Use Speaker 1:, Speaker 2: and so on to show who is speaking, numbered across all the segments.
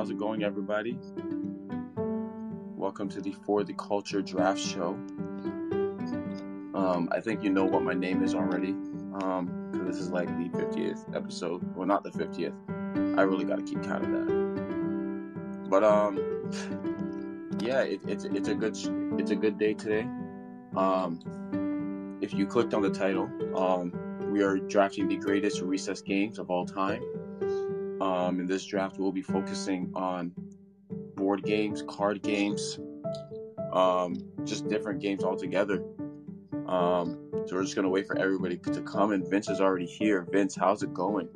Speaker 1: How's it going, everybody? Welcome to the For the Culture Draft Show. Um, I think you know what my name is already, because um, this is like the 50th episode. Well, not the 50th. I really got to keep count of that. But um, yeah, it, it's it's a good it's a good day today. Um, if you clicked on the title, um, we are drafting the greatest recess games of all time. Um, in this draft, we'll be focusing on board games, card games, um, just different games altogether. Um, so we're just gonna wait for everybody to come, and Vince is already here. Vince, how's it going?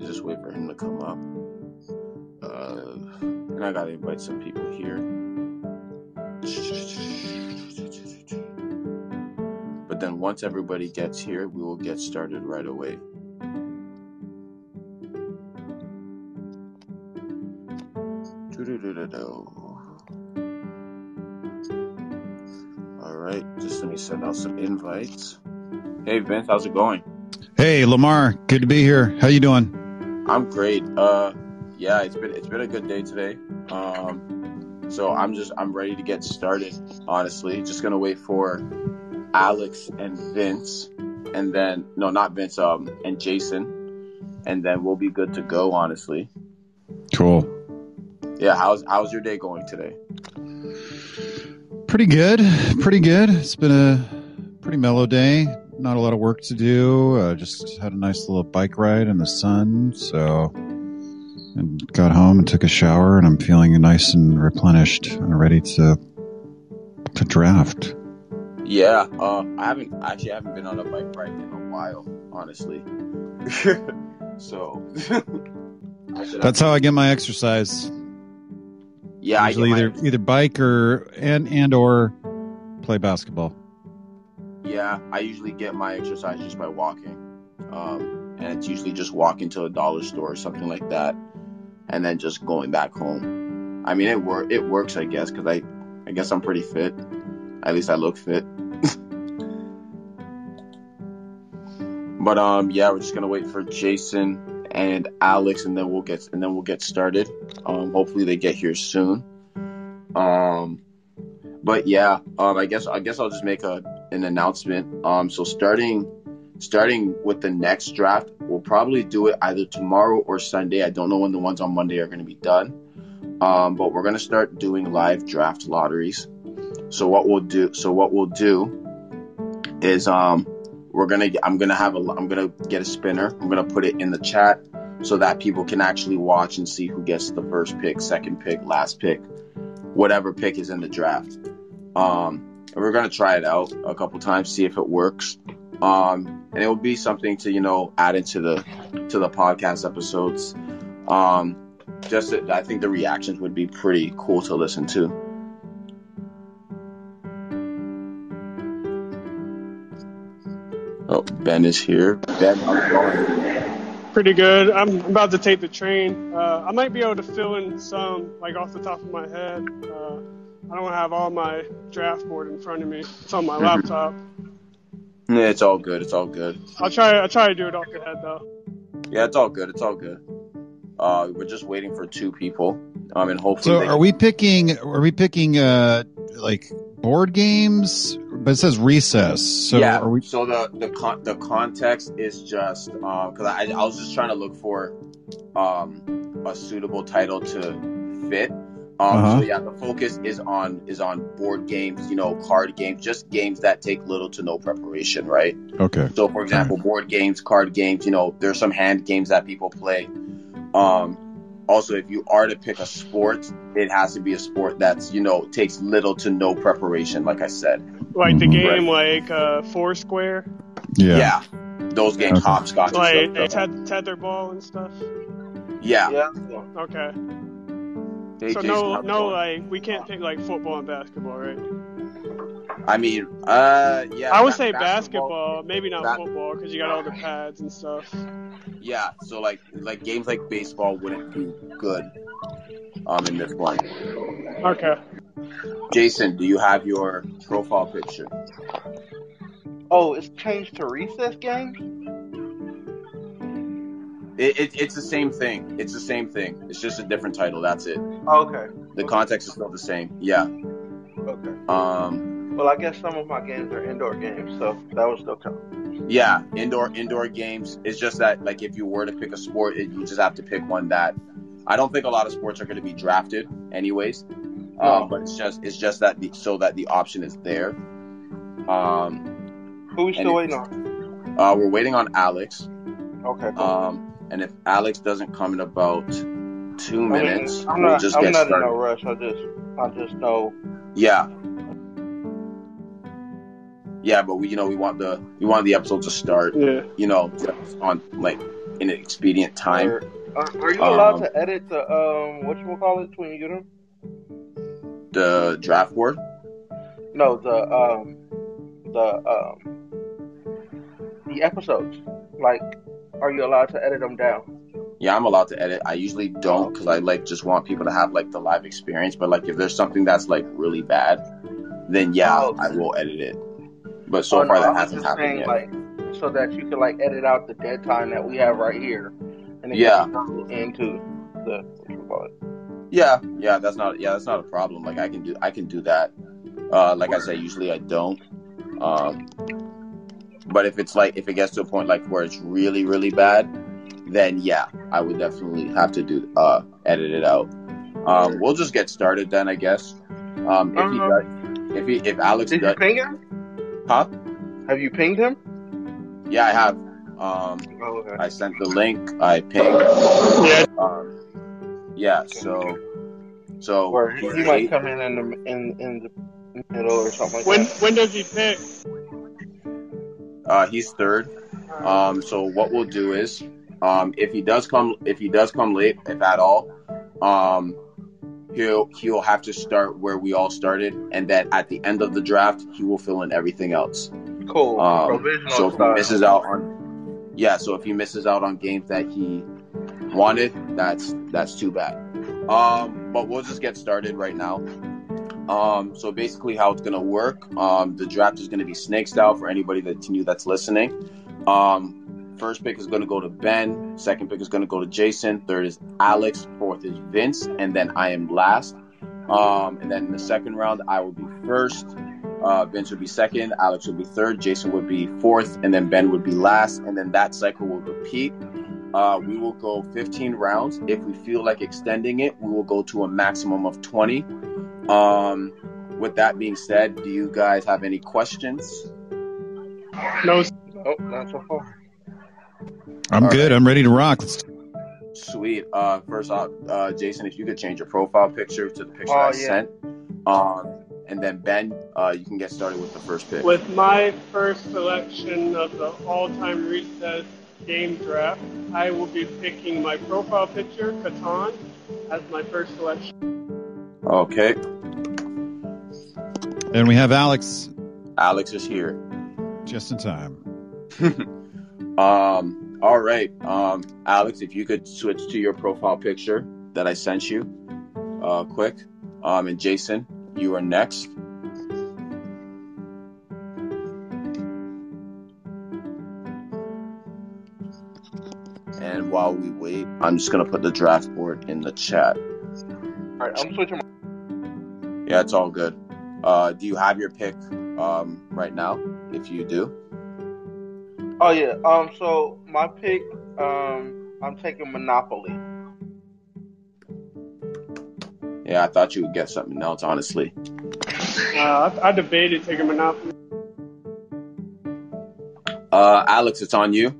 Speaker 1: Just wait for him to come up. Uh, and I gotta invite some people once everybody gets here, we will get started right away. All right, just let me send out some invites. Hey Vince, how's it going?
Speaker 2: Hey Lamar, good to be here. How you doing?
Speaker 1: I'm great. Uh, yeah, it's been it's been a good day today. Um, so I'm just I'm ready to get started. Honestly, just gonna wait for Alex and Vince, and then no, not Vince, um, and Jason, and then we'll be good to go. Honestly.
Speaker 2: Cool.
Speaker 1: Yeah, how's how's your day going today?
Speaker 2: Pretty good. Pretty good. It's been a pretty mellow day. Not a lot of work to do. Uh, just had a nice little bike ride in the sun. So, and got home and took a shower, and I'm feeling nice and replenished and ready to to draft.
Speaker 1: Yeah, uh, I haven't actually I haven't been on a bike ride in a while, honestly. so
Speaker 2: that's how I get my exercise.
Speaker 1: Yeah, I
Speaker 2: usually either my... either bike or and and or play basketball.
Speaker 1: Yeah, I usually get my exercise just by walking, um, and it's usually just walking to a dollar store or something like that, and then just going back home. I mean, it work it works, I guess, because I I guess I'm pretty fit. At least I look fit. but um, yeah, we're just gonna wait for Jason and Alex, and then we'll get and then we'll get started. Um, hopefully they get here soon. Um, but yeah, um, I guess I guess I'll just make a an announcement. Um, so starting starting with the next draft, we'll probably do it either tomorrow or Sunday. I don't know when the ones on Monday are going to be done. Um, but we're going to start doing live draft lotteries. So what we'll do, so what we'll do is, um, we're gonna i'm gonna have a i'm gonna get a spinner. I'm gonna put it in the chat so that people can actually watch and see who gets the first pick second pick last pick whatever pick is in the draft. Um and we're gonna try it out a couple times see if it works. Um and it will be something to you know add into the to the podcast episodes. Um just i think the reactions would be pretty cool to listen to Oh, Ben is here. Ben, how's it going?
Speaker 3: Pretty good. I'm about to take the train. Uh, I might be able to fill in some, like off the top of my head. Uh, I don't have all my draft board in front of me. It's on my mm-hmm. laptop.
Speaker 1: Yeah, it's all good. It's all good.
Speaker 3: I'll try. I'll try to do it off the head though.
Speaker 1: Yeah, it's all good. It's all good. Uh, we're just waiting for two people. I mean, hopefully.
Speaker 2: So, are we picking? Are we picking? Uh, like board games, but it says recess. So
Speaker 1: yeah.
Speaker 2: We...
Speaker 1: So the the con- the context is just because uh, I I was just trying to look for um a suitable title to fit. Um, uh-huh. So yeah, the focus is on is on board games, you know, card games, just games that take little to no preparation, right?
Speaker 2: Okay.
Speaker 1: So for example, board games, card games, you know, there's some hand games that people play. Um, also if you are to pick a sport it has to be a sport that's you know takes little to no preparation like i said
Speaker 3: like the game right. like uh foursquare
Speaker 1: yeah yeah those games okay. hopscotch
Speaker 3: like stuff, tetherball and stuff
Speaker 1: yeah
Speaker 3: yeah okay hey, so Jason, no no like we can't pick like football and basketball right
Speaker 1: I mean, uh, yeah.
Speaker 3: I would say basketball, basketball maybe not ba- football, because you got all the pads and stuff.
Speaker 1: Yeah, so like like games like baseball wouldn't be good um in this one.
Speaker 3: Okay.
Speaker 1: Jason, do you have your profile picture?
Speaker 4: Oh, it's changed to recess games.
Speaker 1: It, it, it's the same thing. It's the same thing. It's just a different title. That's it.
Speaker 4: Okay.
Speaker 1: The context is still the same. Yeah.
Speaker 4: Okay.
Speaker 1: Um.
Speaker 4: Well, I guess some of my games are indoor games, so that was still count.
Speaker 1: Yeah. Indoor indoor games. It's just that like if you were to pick a sport, it, you just have to pick one that. I don't think a lot of sports are going to be drafted, anyways.
Speaker 4: No.
Speaker 1: Um, but it's just it's just that the, so that the option is there. Um,
Speaker 4: Who we still waiting on?
Speaker 1: uh, we're waiting on Alex.
Speaker 4: Okay. Cool.
Speaker 1: Um, and if Alex doesn't come in about two
Speaker 4: I mean,
Speaker 1: minutes,
Speaker 4: I'm
Speaker 1: we'll
Speaker 4: not.
Speaker 1: just
Speaker 4: I'm
Speaker 1: get
Speaker 4: not in
Speaker 1: started.
Speaker 4: no rush. I just. I just know.
Speaker 1: Yeah. Yeah, but we, you know, we want the we want the episode to start,
Speaker 3: Yeah.
Speaker 1: you know, on like in an expedient time.
Speaker 4: Are, are, are you allowed
Speaker 1: Um,
Speaker 4: to edit the um? What you will call it when you get them?
Speaker 1: The draft board.
Speaker 4: No, the um, the um, the episodes. Like, are you allowed to edit them down?
Speaker 1: Yeah, I'm allowed to edit. I usually don't because I like just want people to have like the live experience. But like if there's something that's like really bad, then yeah,
Speaker 4: Oh.
Speaker 1: I will edit it. But so
Speaker 4: Oh,
Speaker 1: far
Speaker 4: no,
Speaker 1: that hasn't happened
Speaker 4: saying,
Speaker 1: yet.
Speaker 4: Like, so that you can like edit out the dead time that we have right here, and then
Speaker 1: Yeah.
Speaker 4: you can go into the
Speaker 1: Yeah, yeah, that's not yeah, that's not a problem. Like I can do I can do that. Uh like I said, usually I don't. Um but if it's like if it gets to a point like where it's really, really bad, then yeah, I would definitely have to do uh edit it out. Um we'll just get started then I guess. Um if he
Speaker 4: Uh-huh.
Speaker 1: does if he if Alex
Speaker 4: Did you ping him?
Speaker 1: huh?
Speaker 4: Have you pinged him?
Speaker 1: Yeah, I have. Um
Speaker 4: Oh, okay.
Speaker 1: I sent the link, I pinged.
Speaker 3: Yeah.
Speaker 1: Um yeah, so so
Speaker 4: Or he,
Speaker 1: he's
Speaker 4: he might come in in the in in the middle or something like
Speaker 3: When
Speaker 4: that.
Speaker 3: when does he pick?
Speaker 1: uh he's third. Um, so what we'll do is, um, if he does come, if he does come late, if at all, um, he'll he'll have to start where we all started, and then at the end of the draft, he will fill in everything else.
Speaker 4: Cool.
Speaker 1: Um, so if he misses out on, yeah, so if he misses out on games that he wanted, that's that's too bad. Um, but we'll just get started right now. Um, so basically, how it's gonna work, um, the draft is gonna be snake style for anybody that's new that's listening. Um, first pick is gonna go to Ben. Second pick is gonna go to Jason. Third is Alex. Fourth is Vince, and then I am last. Um, and then in the second round, I will be first. Uh, Vince would be second, Alex would be third, Jason would be fourth, and then Ben would be last. And then that cycle will repeat. Uh, we will go 15 rounds. If we feel like extending it, we will go to a maximum of 20. Um, with that being said, do you guys have any questions?
Speaker 3: No.
Speaker 4: Oh, not so far.
Speaker 2: I'm
Speaker 1: All
Speaker 2: good.
Speaker 1: right.
Speaker 2: I'm ready to rock. Let's
Speaker 1: Sweet. Uh, first off, uh, Jason, if you could change your profile picture to the picture
Speaker 4: Oh,
Speaker 1: I
Speaker 4: yeah.
Speaker 1: sent. Um, and then Ben, uh, you can get started with the first pick.
Speaker 3: With my first selection of the all-time recess game draft, I will be picking my profile picture, Catan, as my first selection.
Speaker 1: Okay.
Speaker 2: and we have Alex
Speaker 1: Alex is here.
Speaker 2: just in time.
Speaker 1: Um, all right. Um, Alex, if you could switch to your profile picture that I sent you, uh, quick. Um, and Jason, you are next. While we wait, I'm just gonna put the draft board in the chat.
Speaker 4: All right, I'm switching. My,
Speaker 1: Yeah, it's all good. Uh, do you have your pick um, right now? If you do,
Speaker 4: oh yeah. Um. So my pick. Um. I'm taking Monopoly.
Speaker 1: yeah, I thought you would get something else. Honestly,
Speaker 3: Uh, I, I debated taking Monopoly.
Speaker 1: uh, Alex, it's on you.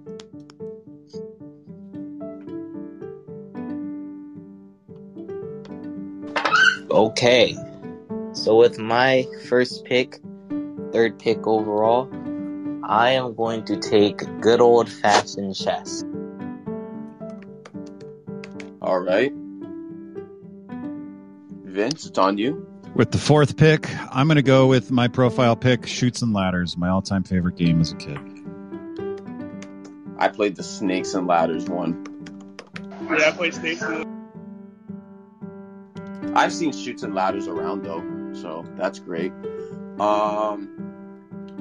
Speaker 5: Okay. So with my first pick, third pick overall, I am going to take good old fashioned chess.
Speaker 1: All right. Vince, it's on you.
Speaker 2: With the fourth pick, I'm going to go with my profile pick, Chutes and Ladders, my all time favorite game as a kid.
Speaker 1: I played the Snakes and Ladders one.
Speaker 3: Yeah, I played Snakes and
Speaker 1: I've seen Chutes and Ladders around though, so that's great. Um,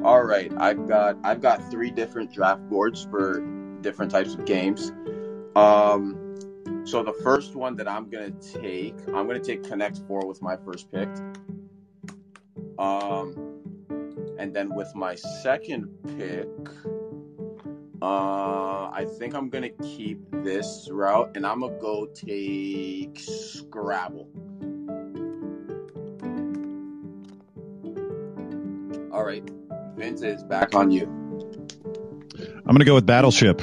Speaker 1: All right, I've got I've got three different draft boards for different types of games. Um, so the first one that I'm gonna take, I'm gonna take Connect Four with my first pick. Um, and then with my second pick, uh, I think I'm gonna keep this route, and I'm gonna go take Scrabble. Right, Vince is back on you.
Speaker 2: I'm gonna go with Battleship.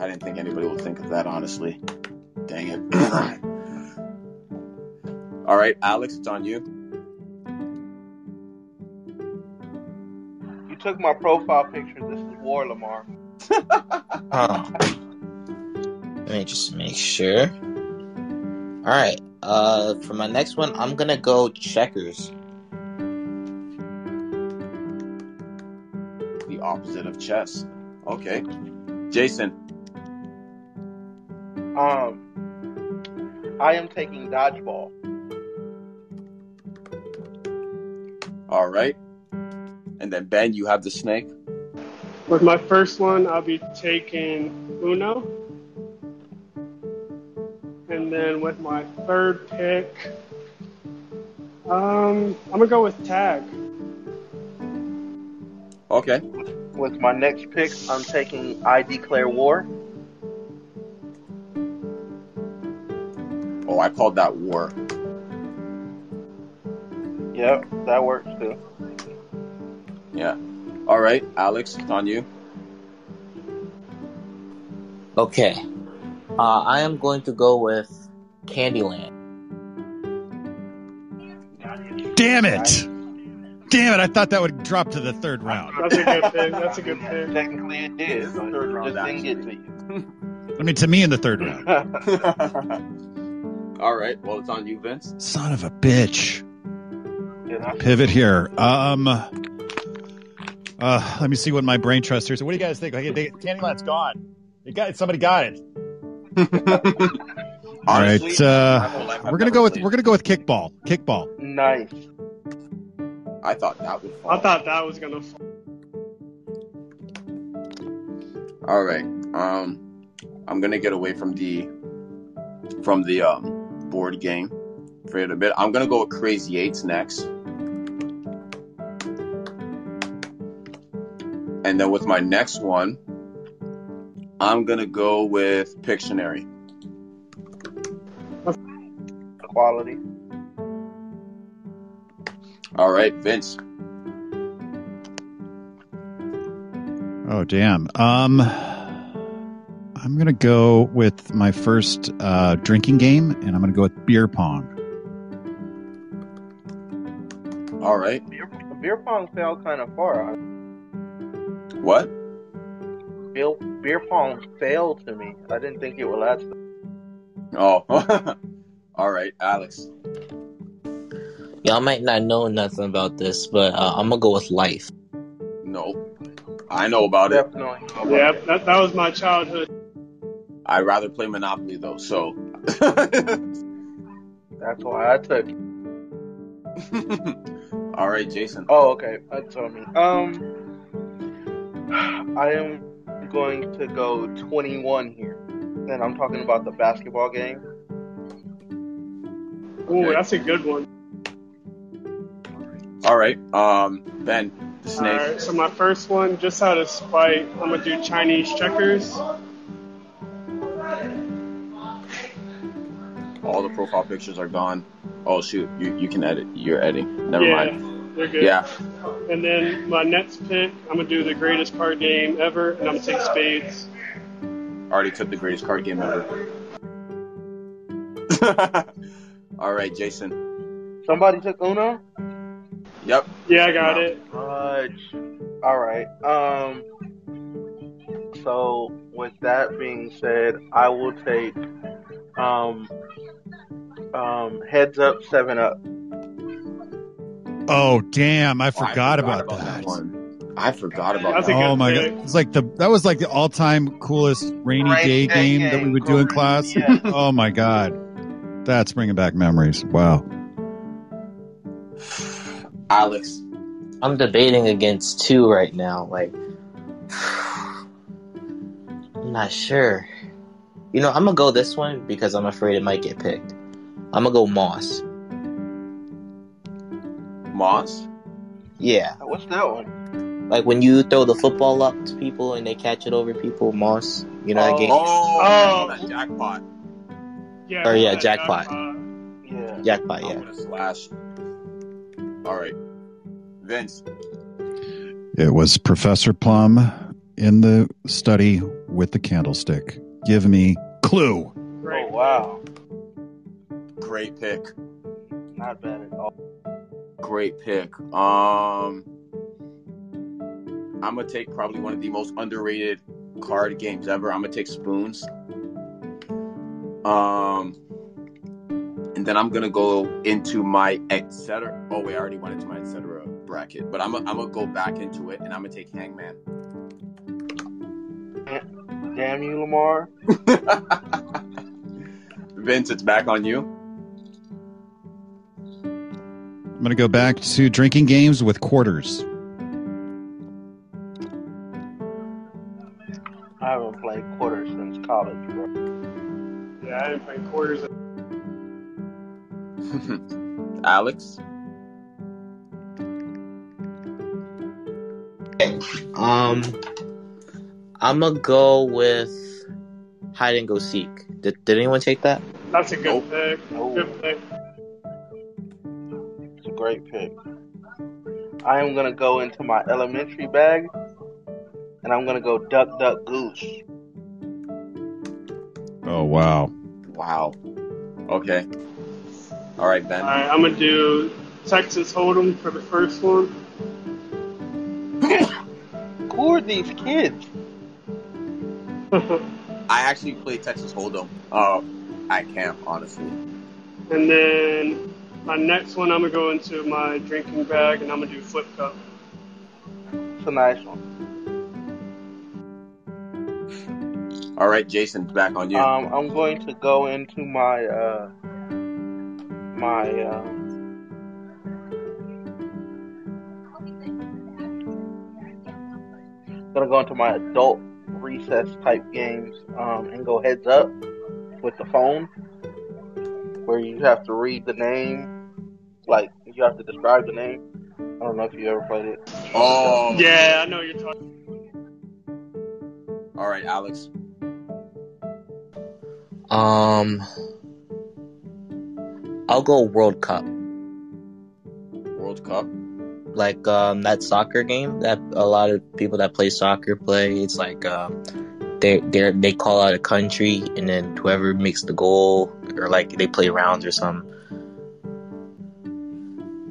Speaker 1: I didn't think anybody would think of that, honestly. Dang it. All right, Alex, it's on you.
Speaker 4: You took my profile picture. This is War Lamar.
Speaker 5: Huh. Let me just make sure. All right. Uh, for my next one, I'm gonna go checkers.
Speaker 1: Opposite of chess. Okay. Jason.
Speaker 4: Um, I am taking dodgeball.
Speaker 1: All right. And then Ben, you have the snake.
Speaker 3: With my first one, I'll be taking Uno. And then with my third pick, um, I'm gonna go with tag.
Speaker 1: Okay.
Speaker 4: With my next pick, I'm taking I Declare War.
Speaker 1: Oh, I called that war.
Speaker 4: Yep, that works too.
Speaker 1: Yeah. All right, Alex, it's on you.
Speaker 5: Okay. Uh, I am going to go with Candyland.
Speaker 2: Damn it! Damn it! I thought that would drop to the third round.
Speaker 3: That's a good pick. That's a good pick.
Speaker 4: Technically, it did,
Speaker 1: It's the third round,
Speaker 4: just didn't get to
Speaker 2: I mean, to me in the third round.
Speaker 1: All right. Well, it's on you, Vince.
Speaker 2: Son of a bitch.
Speaker 4: You?
Speaker 2: Pivot here. Um. Uh, let me see what my brain trust here. So, what do you guys think? Okay, they- Candyland's gone. It got somebody got it. All right. Uh,
Speaker 1: my whole life I've
Speaker 2: we're gonna go with
Speaker 1: played
Speaker 2: we're gonna go with kickball. Kickball.
Speaker 4: Nice.
Speaker 1: I thought that would fall.
Speaker 3: I thought that was gonna. Fall.
Speaker 1: All right. Um, I'm gonna get away from the from the um board game for a bit. I'm gonna go with Crazy Eights next, and then with my next one, I'm gonna go with Pictionary.
Speaker 4: Quality.
Speaker 1: All right, Vince.
Speaker 2: Oh damn. Um, I'm gonna go with my first uh, drinking game, and I'm gonna go with beer pong.
Speaker 1: All right.
Speaker 4: Beer, beer pong fell kind of far.
Speaker 1: What?
Speaker 4: Beer, beer pong failed to me. I didn't think it would last.
Speaker 1: Oh. All right, Alex.
Speaker 5: Y'all might not know nothing about this, but uh, I'm gonna go with life.
Speaker 1: No, I know about it.
Speaker 4: Definitely.
Speaker 3: Yeah, that, that was my childhood.
Speaker 1: I'd rather play Monopoly though. So.
Speaker 4: That's why I took. it.
Speaker 1: All right, Jason.
Speaker 4: Oh, okay. That's on me. Um, I am going to go 21 here, and I'm talking about the basketball game.
Speaker 3: Ooh,
Speaker 1: Okay.
Speaker 3: that's a good one.
Speaker 1: All right, um, Ben, the snake.
Speaker 3: right, so my first one, just out of spite, I'm gonna do Chinese checkers.
Speaker 1: All the profile pictures are gone. Oh shoot, you you can edit. You're editing. Never
Speaker 3: yeah,
Speaker 1: mind.
Speaker 3: they're good.
Speaker 1: Yeah.
Speaker 3: And then my next pick, I'm gonna do the greatest card game ever, and I'm gonna take spades.
Speaker 1: Already took the greatest card game ever. All right, Jason.
Speaker 4: Somebody took Uno.
Speaker 1: Yep.
Speaker 3: Yeah, I got
Speaker 1: No.
Speaker 3: it.
Speaker 4: Fudge. All right. Um. So with that being said, I will take um um heads up seven up.
Speaker 2: Oh damn! I
Speaker 1: Oh,
Speaker 2: forgot, about, that.
Speaker 1: one. I forgot about
Speaker 3: That's
Speaker 1: that.
Speaker 2: Oh my
Speaker 3: pick.
Speaker 2: god! It's like the that was like the all time coolest rainy
Speaker 4: Rainy
Speaker 2: day
Speaker 4: day
Speaker 2: game that we would do in class.
Speaker 4: Yes.
Speaker 2: Oh my god, that's bringing back memories. Wow.
Speaker 1: Alex.
Speaker 5: I'm debating against two right now. Like, I'm not sure. You know, I'm gonna go this one because I'm afraid it might get picked. I'm gonna go Moss.
Speaker 1: Moss.
Speaker 5: Yeah,
Speaker 4: What's that one?
Speaker 5: like when you throw the football up to people and they catch it over people. Moss. You know that
Speaker 4: Oh.
Speaker 5: game?
Speaker 1: Oh,
Speaker 3: Oh.
Speaker 1: that jackpot.
Speaker 3: Yeah.
Speaker 5: Or, yeah,
Speaker 3: that
Speaker 5: jackpot.
Speaker 4: Yeah.
Speaker 5: Jackpot.
Speaker 1: I'm
Speaker 5: Yeah.
Speaker 1: gonna slash. All right, Vince.
Speaker 2: It was Professor Plum in the study with the candlestick. Give me clue.
Speaker 3: Great.
Speaker 4: Oh wow.
Speaker 1: Great pick.
Speaker 4: Not bad at all.
Speaker 1: Great pick. Um, I'm gonna take probably one of the most underrated card games ever. I'm gonna take Spoons. Um, and then I'm gonna go into my etc. Oh wait, I already went into my etc. bracket, but I'm gonna, I'm gonna go back into it and I'm gonna take Hangman.
Speaker 4: Damn you, Lamar.
Speaker 1: Vince, it's back on you.
Speaker 2: I'm going to go back to drinking games with quarters.
Speaker 4: I haven't played quarters since college, bro.
Speaker 3: Yeah, I didn't play quarters.
Speaker 1: Alex.
Speaker 5: Um, I'm gonna go with hide and go seek. Did, did anyone take that?
Speaker 3: That's a good
Speaker 1: Nope.
Speaker 3: pick.
Speaker 4: Oh,
Speaker 3: Good pick.
Speaker 4: it's a great pick. I am gonna go into my elementary bag, and I'm gonna go duck, duck, goose.
Speaker 2: Oh, wow.
Speaker 1: Wow. Okay. All right, Ben.
Speaker 3: All right, I'm gonna do Texas Hold'em for the first one.
Speaker 4: Who are these kids?
Speaker 1: I actually played Texas Hold'em uh, at camp, honestly.
Speaker 3: And then my next one, I'm gonna go into my drinking bag, and I'm gonna do flip cup.
Speaker 4: It's a nice one.
Speaker 1: All right, Jason, back on you.
Speaker 4: Um, I'm going to go into my uh, my uh, gonna go into my adult recess type games um, and go heads up with the phone, where you have to read the name, like you have to describe the name. I don't know if you ever played it.
Speaker 1: oh,
Speaker 3: Yeah, I know you're talking.
Speaker 1: All right, Alex.
Speaker 5: Um, I'll go World Cup.
Speaker 1: World Cup.
Speaker 5: Like um, that soccer game that a lot of people that play soccer play. It's like um, they they they call out a country and then whoever makes the goal or like they play rounds or something.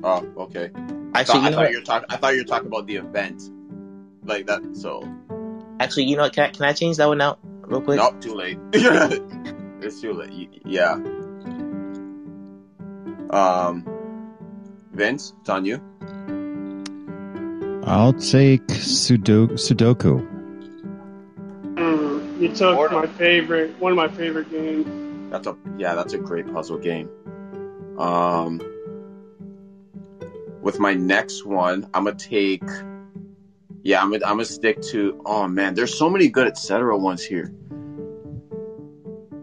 Speaker 1: Oh, okay. I thought,
Speaker 5: you
Speaker 1: I
Speaker 5: know
Speaker 1: thought you were talking. I thought you were talking about the event, like that. So,
Speaker 5: Actually, you know what? Can I, can I change that one out real quick?
Speaker 1: nope, too late. it's too late. Yeah. Um, Vince, it's on you.
Speaker 2: I'll take Sudo- Sudoku.
Speaker 3: Mm, you took
Speaker 4: Boredom.
Speaker 3: my favorite, one of my favorite games.
Speaker 1: That's a yeah, that's a great puzzle game. Um, with my next one, I'm gonna take. Yeah, I'm gonna, I'm gonna stick to. Oh man, there's so many good etc. ones here.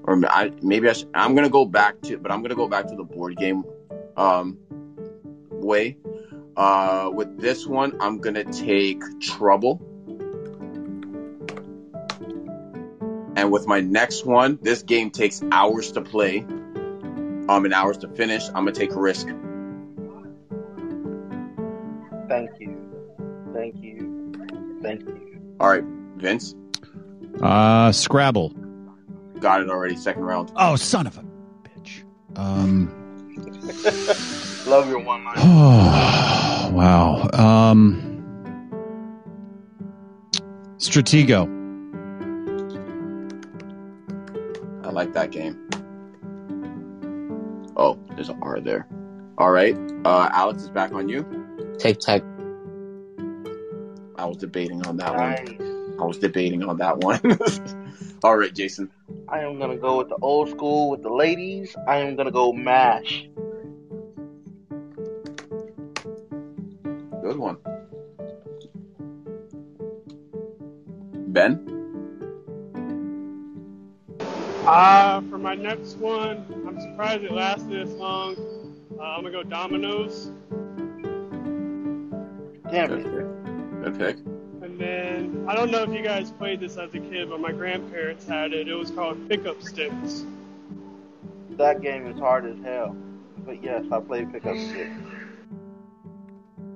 Speaker 1: Or I, maybe I should, I'm gonna go back to, but I'm gonna go back to the board game, um, way. Uh, with this one, I'm gonna take Trouble. And with my next one, this game takes hours to play, um, and hours to finish. I'm gonna take a Risk.
Speaker 4: Thank you, thank you, thank you.
Speaker 1: All right, Vince,
Speaker 2: Uh, Scrabble.
Speaker 1: got it already. Second round.
Speaker 2: Oh, son of a bitch. Um,
Speaker 4: Love your one line.
Speaker 2: oh, wow. Um, Stratego.
Speaker 1: I like that game. Oh, there's an R there. All right, uh, Alex is back on you.
Speaker 5: Take tech.
Speaker 1: I was debating on that one. I was debating on that one. All right, Jason.
Speaker 4: I am gonna go with the old school with the ladies. I am gonna go mash.
Speaker 1: Good one. Ben?
Speaker 3: Uh, for my next one, I'm surprised it lasted this long. Uh, I'm gonna go Domino's.
Speaker 4: Damn
Speaker 1: Good. Pick. Good pick
Speaker 3: and then I don't know if you guys played this as a kid, but my grandparents had it. It was called Pickup Sticks.
Speaker 4: That game is hard as hell. But yes, I played pickup Sticks.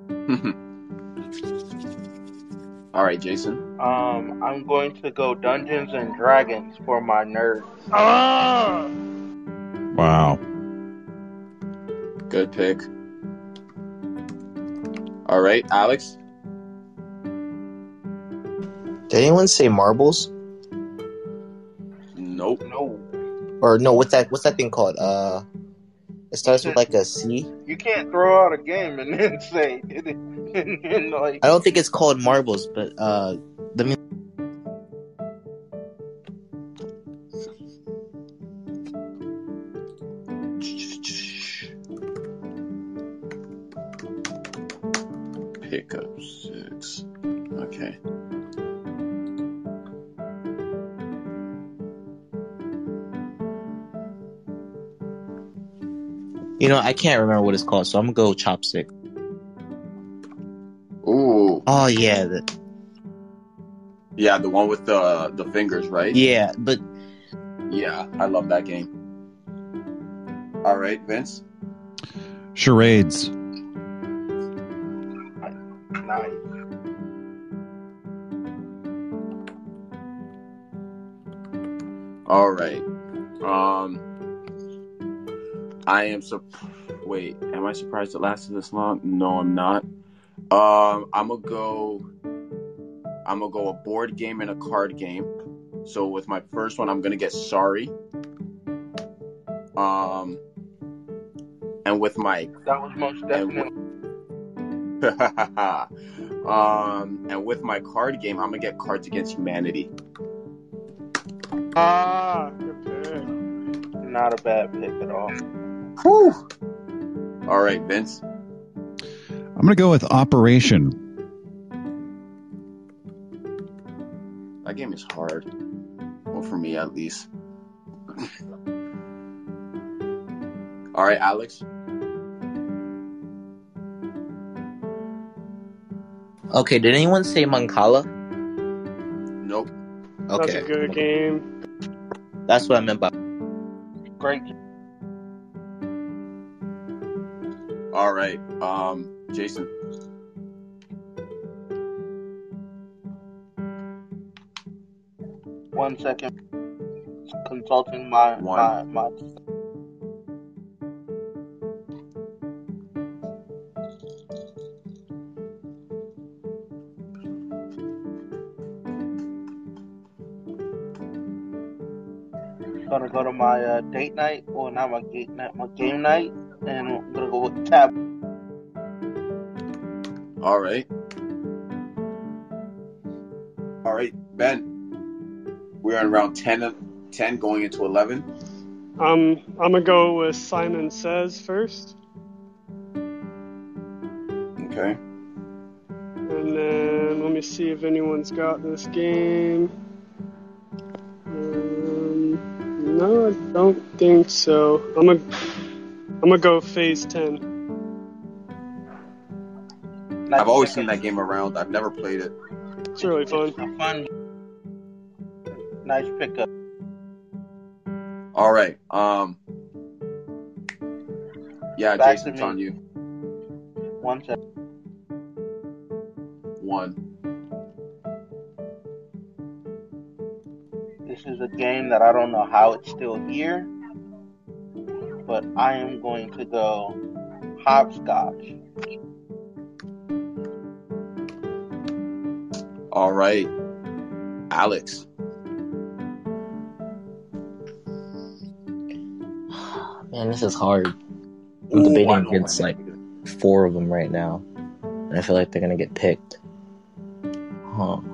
Speaker 1: All right, Jason.
Speaker 4: Um, I'm going to go Dungeons and Dragons for my nerds.
Speaker 3: Ah!
Speaker 2: Wow.
Speaker 1: Good pick. All right, Alex.
Speaker 5: Did anyone say marbles?
Speaker 1: Nope.
Speaker 4: No,
Speaker 5: Or no, what's that? What's that thing called? Uh, it starts with like a C.
Speaker 4: you can't throw out a game and then say, and, and like,
Speaker 5: I don't think it's called marbles, but uh, know I can't remember what it's called, so I'm gonna go chopstick.
Speaker 1: Ooh.
Speaker 5: Oh yeah, the,
Speaker 1: Yeah, the one with the the fingers, right?
Speaker 5: yeah, but
Speaker 1: Yeah, I love that game. All right, Vince.
Speaker 2: Charades.
Speaker 1: I am sup. Wait, am I surprised it lasted this long? No, I'm not. Um, I'm gonna go. I'm gonna go a board game and a card game. So with my first one, I'm gonna get Sorry. Um, and with my
Speaker 4: That was most definitely.
Speaker 1: um, and with my card game, I'm gonna get Cards Against Humanity.
Speaker 3: Ah, good pick.
Speaker 4: Not a bad pick at all.
Speaker 1: Whew. All right, Vince.
Speaker 2: I'm going to go with Operation.
Speaker 1: That game is hard. Well, for me at least. All right, Alex.
Speaker 5: okay. Did anyone say Mancala?
Speaker 1: Nope. Okay.
Speaker 3: That's
Speaker 5: Okay,
Speaker 3: a good game.
Speaker 5: that's what I meant by.
Speaker 4: Great.
Speaker 1: Right, um, Jason.
Speaker 4: One second. Consulting my my
Speaker 1: One.
Speaker 4: my. Gonna go to my uh, date night, or not my date night, my game night, and I'm gonna go with tab.
Speaker 1: All right. All right, Ben. We're in round 10 of 10 going into 11.
Speaker 3: Um, I'm going to go with Simon Says first.
Speaker 1: Okay.
Speaker 3: And then let me see if anyone's got this game. Um, no, I don't think so. I'm going to I'm going to go phase
Speaker 4: 10.
Speaker 1: I've always seen that game around. I've never played it.
Speaker 3: It's really fun.
Speaker 4: It's fun. Nice pickup.
Speaker 1: All right. Um. Yeah,
Speaker 4: Back
Speaker 1: Jason,
Speaker 4: to
Speaker 1: it's on you.
Speaker 4: One second.
Speaker 1: One.
Speaker 4: This is a game that I don't know how it's still here, but I am going to go hopscotch.
Speaker 1: All right. Alex.
Speaker 5: Man, this is hard. I'm debating against like four of them right now, and I feel like they're gonna get picked. Huh.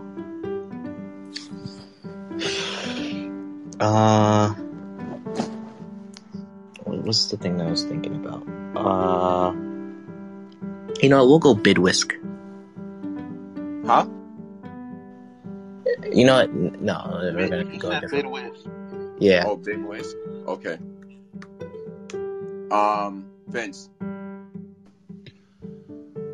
Speaker 5: Uh, what was the thing that I was thinking about? Uh, you know, we'll go Bid Whist.
Speaker 1: Huh?
Speaker 5: You know what? No, we're
Speaker 4: Bid-
Speaker 5: gonna
Speaker 4: he
Speaker 5: go
Speaker 4: said
Speaker 5: different.
Speaker 4: Bid Whist.
Speaker 5: Yeah.
Speaker 1: Oh, big whisk. Okay. Um, Vince.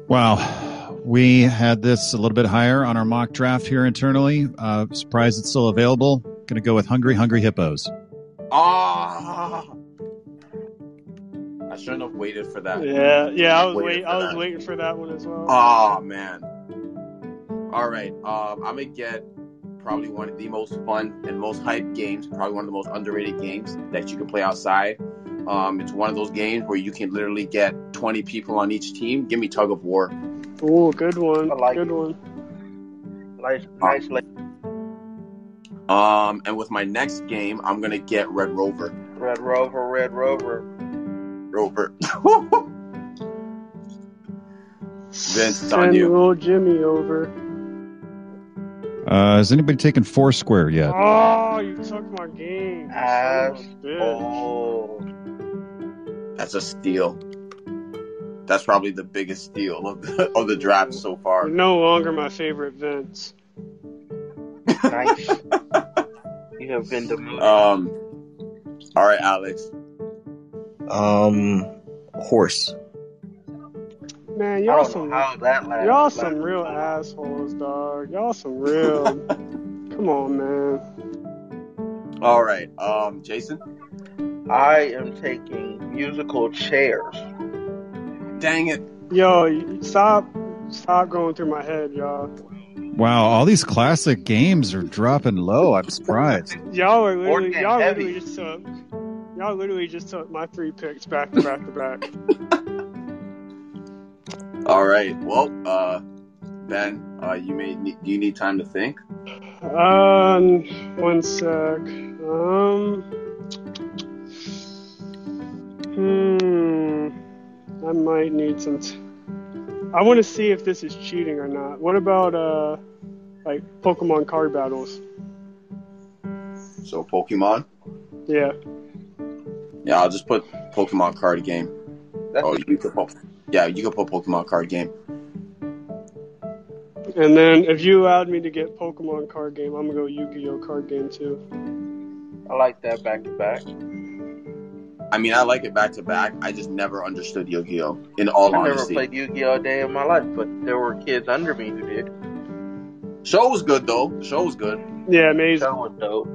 Speaker 2: Wow. We had this a little bit higher on our mock draft here internally. Uh, surprised it's still available. Going to go with Hungry Hungry Hippos.
Speaker 1: Ah. I shouldn't have waited for that.
Speaker 3: Yeah, yeah, I was wait, I was
Speaker 1: that.
Speaker 3: waiting for that one as well.
Speaker 1: Oh man. All right. Um, I'm gonna get probably one of the most fun and most hyped games, probably one of the most underrated games that you can play outside. Um, it's one of those games where you can literally get 20 people on each team. Give me tug of war.
Speaker 3: Ooh, good one,
Speaker 4: I like
Speaker 3: good
Speaker 4: it.
Speaker 3: one.
Speaker 4: Nice, nice. late
Speaker 1: Um, and with my next game, I'm gonna get Red Rover.
Speaker 4: Red Rover, Red Rover.
Speaker 1: Rover. Vince, it's on
Speaker 3: Send
Speaker 1: you.
Speaker 3: little Jimmy over.
Speaker 2: Uh, has anybody taken Foursquare yet?
Speaker 3: Oh, you took my game. you a bitch.
Speaker 4: Oh,
Speaker 1: That's a steal. That's probably the biggest steal of the, of the draft so far.
Speaker 3: You're no longer my favorite Vince.
Speaker 4: nice. you have been demoted.
Speaker 1: Um. All right, Alex.
Speaker 5: Um, horse.
Speaker 3: Man, y'all some
Speaker 4: how that
Speaker 3: y'all some real assholes, dog. Y'all some real. Come on, man.
Speaker 1: All right. Um, Jason.
Speaker 4: I am taking musical chairs.
Speaker 1: Dang it.
Speaker 3: Yo, stop, stop going through my head, y'all.
Speaker 2: Wow, all these classic games are dropping low. I'm surprised.
Speaker 3: Y'all are literally, y'all
Speaker 4: heavy.
Speaker 3: literally just took, y'all literally just took my three picks back to back to back.
Speaker 1: All right. Well, uh, Ben, uh, you may need, do you need time to think?
Speaker 3: Um, one sec. Um, hmm, I might need some. T- I want to see if this is cheating or not. What about uh, like Pokemon card battles?
Speaker 1: So Pokemon.
Speaker 3: Yeah.
Speaker 1: Yeah, I'll just put Pokemon card game.
Speaker 4: That's
Speaker 1: Oh, you could put. Yeah, you could put Pokemon card game.
Speaker 3: And then if you allowed me to get Pokemon card game, I'm gonna go Yu-Gi-Oh card game too.
Speaker 4: I like that back to back.
Speaker 1: I mean, I like it back to back. I just never understood Yu-Gi-Oh. In all honesty.
Speaker 4: I never played Yu-Gi-Oh a day in my life, but there were kids under me who did.
Speaker 1: show was good though. The show was good.
Speaker 3: Yeah, amazing.
Speaker 4: Show was dope.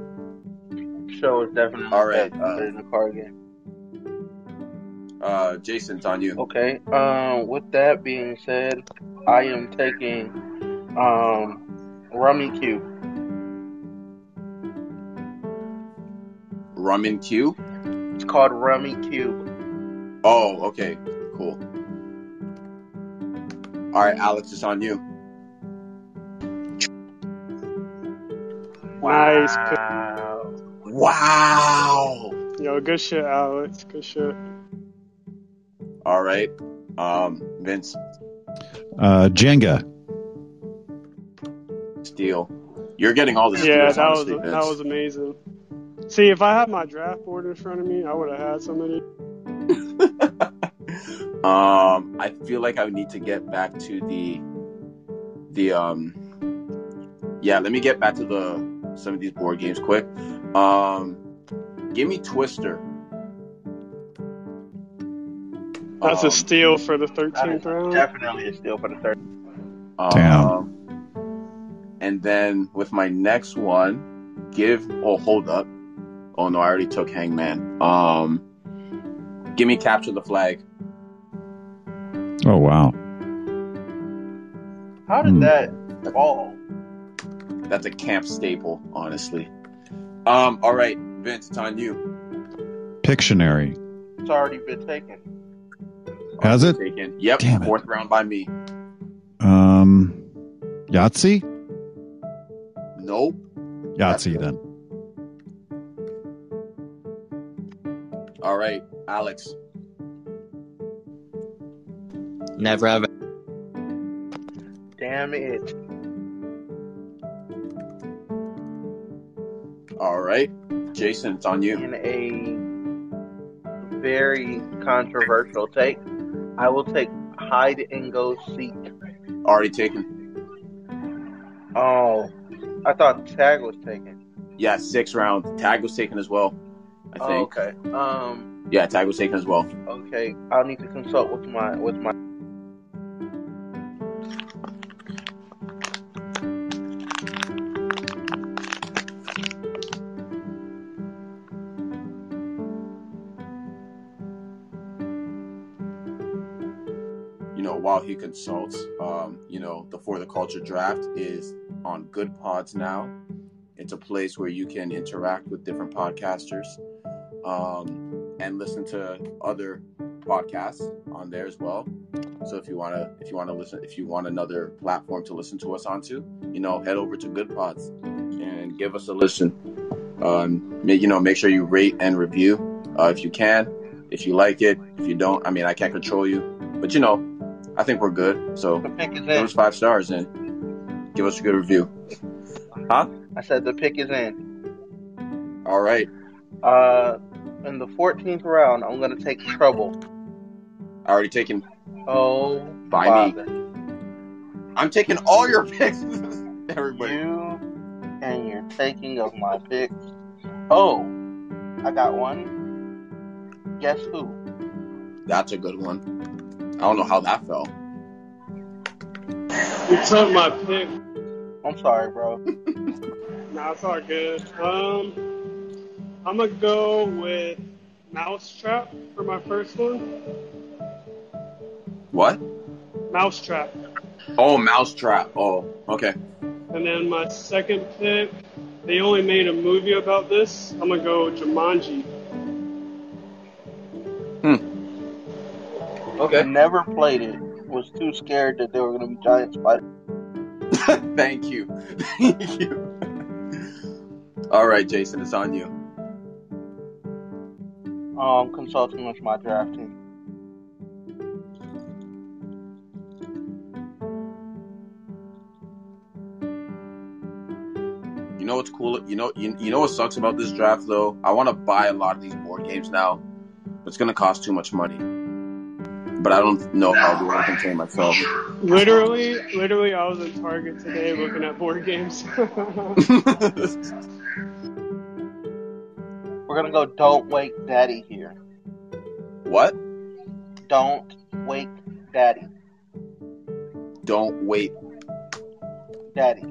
Speaker 4: Show was definitely
Speaker 1: All right,
Speaker 4: better
Speaker 1: uh,
Speaker 4: than the card game.
Speaker 1: Uh, Jason, it's on you.
Speaker 4: Okay. Um. With that being said, I am taking um Rummikub.
Speaker 1: Rum and Q.
Speaker 4: It's called Rummy Cube.
Speaker 1: Oh, okay, cool. All right, Alex, it's on you.
Speaker 3: Nice.
Speaker 4: Wow.
Speaker 1: Wow.
Speaker 3: Yo, good shit, Alex. Good shit.
Speaker 1: All right, um, Vince,
Speaker 2: Uh, Jenga.
Speaker 1: Steel. You're getting all the steals,
Speaker 3: Yeah, that was
Speaker 1: honestly,
Speaker 3: that was amazing. See, if I had my draft board in front of me, I would have had somebody.
Speaker 1: um, I feel like I would need to get back to the the um. Yeah, let me get back to the some of these board games quick. Um, give me Twister.
Speaker 3: That's
Speaker 1: Um,
Speaker 3: a steal for the 13th
Speaker 4: is
Speaker 3: round.
Speaker 4: definitely a steal for the third.
Speaker 2: Damn.
Speaker 1: And then with my next one, give. Oh, hold up. Oh no, I already took Hangman. Um, give me capture the flag.
Speaker 2: Oh wow.
Speaker 4: How did
Speaker 2: Hmm.
Speaker 4: that fall?
Speaker 1: That's a camp staple, honestly. Um, all right, Vince, it's on you.
Speaker 2: Pictionary.
Speaker 4: It's already been taken.
Speaker 2: Has it?
Speaker 1: Taken. Yep.
Speaker 2: Damn it.
Speaker 1: Fourth round by me.
Speaker 2: Um, Yahtzee.
Speaker 1: Nope.
Speaker 2: Yahtzee then.
Speaker 1: All right, Alex.
Speaker 5: Never have.
Speaker 4: Damn it.
Speaker 1: All right, Jason, it's on you.
Speaker 4: In a very controversial take, I will take hide and go seek.
Speaker 1: Already taken.
Speaker 4: Oh, I thought tag was taken.
Speaker 1: Yeah, sixth round. Tag was taken as well. I
Speaker 4: Oh,
Speaker 1: think.
Speaker 4: okay. Um.
Speaker 1: Yeah, tag was taken as well.
Speaker 4: Okay. I'll need to consult with my with my.
Speaker 1: Consults, um, you know, the For the Culture draft is on Goodpods now. It's a place where you can interact with different podcasters um, and listen to other podcasts on there as well. So if you want to, if you want to listen, if you want another platform to listen to us onto, you know, head over to Goodpods and give us a listen. Um, you know, make sure you rate and review uh, if you can. If you like it, if you don't, I mean, I can't control you, but you know, I think we're good. So give us five stars and give us a good review. Huh?
Speaker 4: I said the pick is in.
Speaker 1: All right.
Speaker 4: Uh, in the 14th round, I'm gonna take trouble.
Speaker 1: I already taken.
Speaker 4: Oh,
Speaker 1: By me. I'm taking all your picks. Everybody.
Speaker 4: You and your taking of my picks. Oh, I got one. Guess who?
Speaker 1: That's a good one. I don't know how that felt.
Speaker 3: You took my pick.
Speaker 4: I'm sorry, bro.
Speaker 3: Nah, it's all good. Um, I'm gonna go with Mousetrap for my first one.
Speaker 1: What?
Speaker 3: Mousetrap.
Speaker 1: Oh, Mousetrap. Oh, okay.
Speaker 3: And then my second pick, they only made a movie about this. I'm gonna go Jumanji.
Speaker 1: Okay.
Speaker 4: Never played it. Was too scared that there were gonna be giant spiders.
Speaker 1: Thank you. Thank you. All right, Jason, it's on you.
Speaker 4: Um, consulting with my draft team.
Speaker 1: You know what's cool? You know, you, you know what sucks about this draft though? I want to buy a lot of these board games now, but it's gonna cost too much money. But I don't know how I'll be able to contain myself.
Speaker 3: Literally, literally, I was at Target today looking at board games.
Speaker 4: We're gonna go. Don't wake daddy here.
Speaker 1: what?
Speaker 4: Don't wake daddy.
Speaker 1: Don't wait.
Speaker 4: Daddy.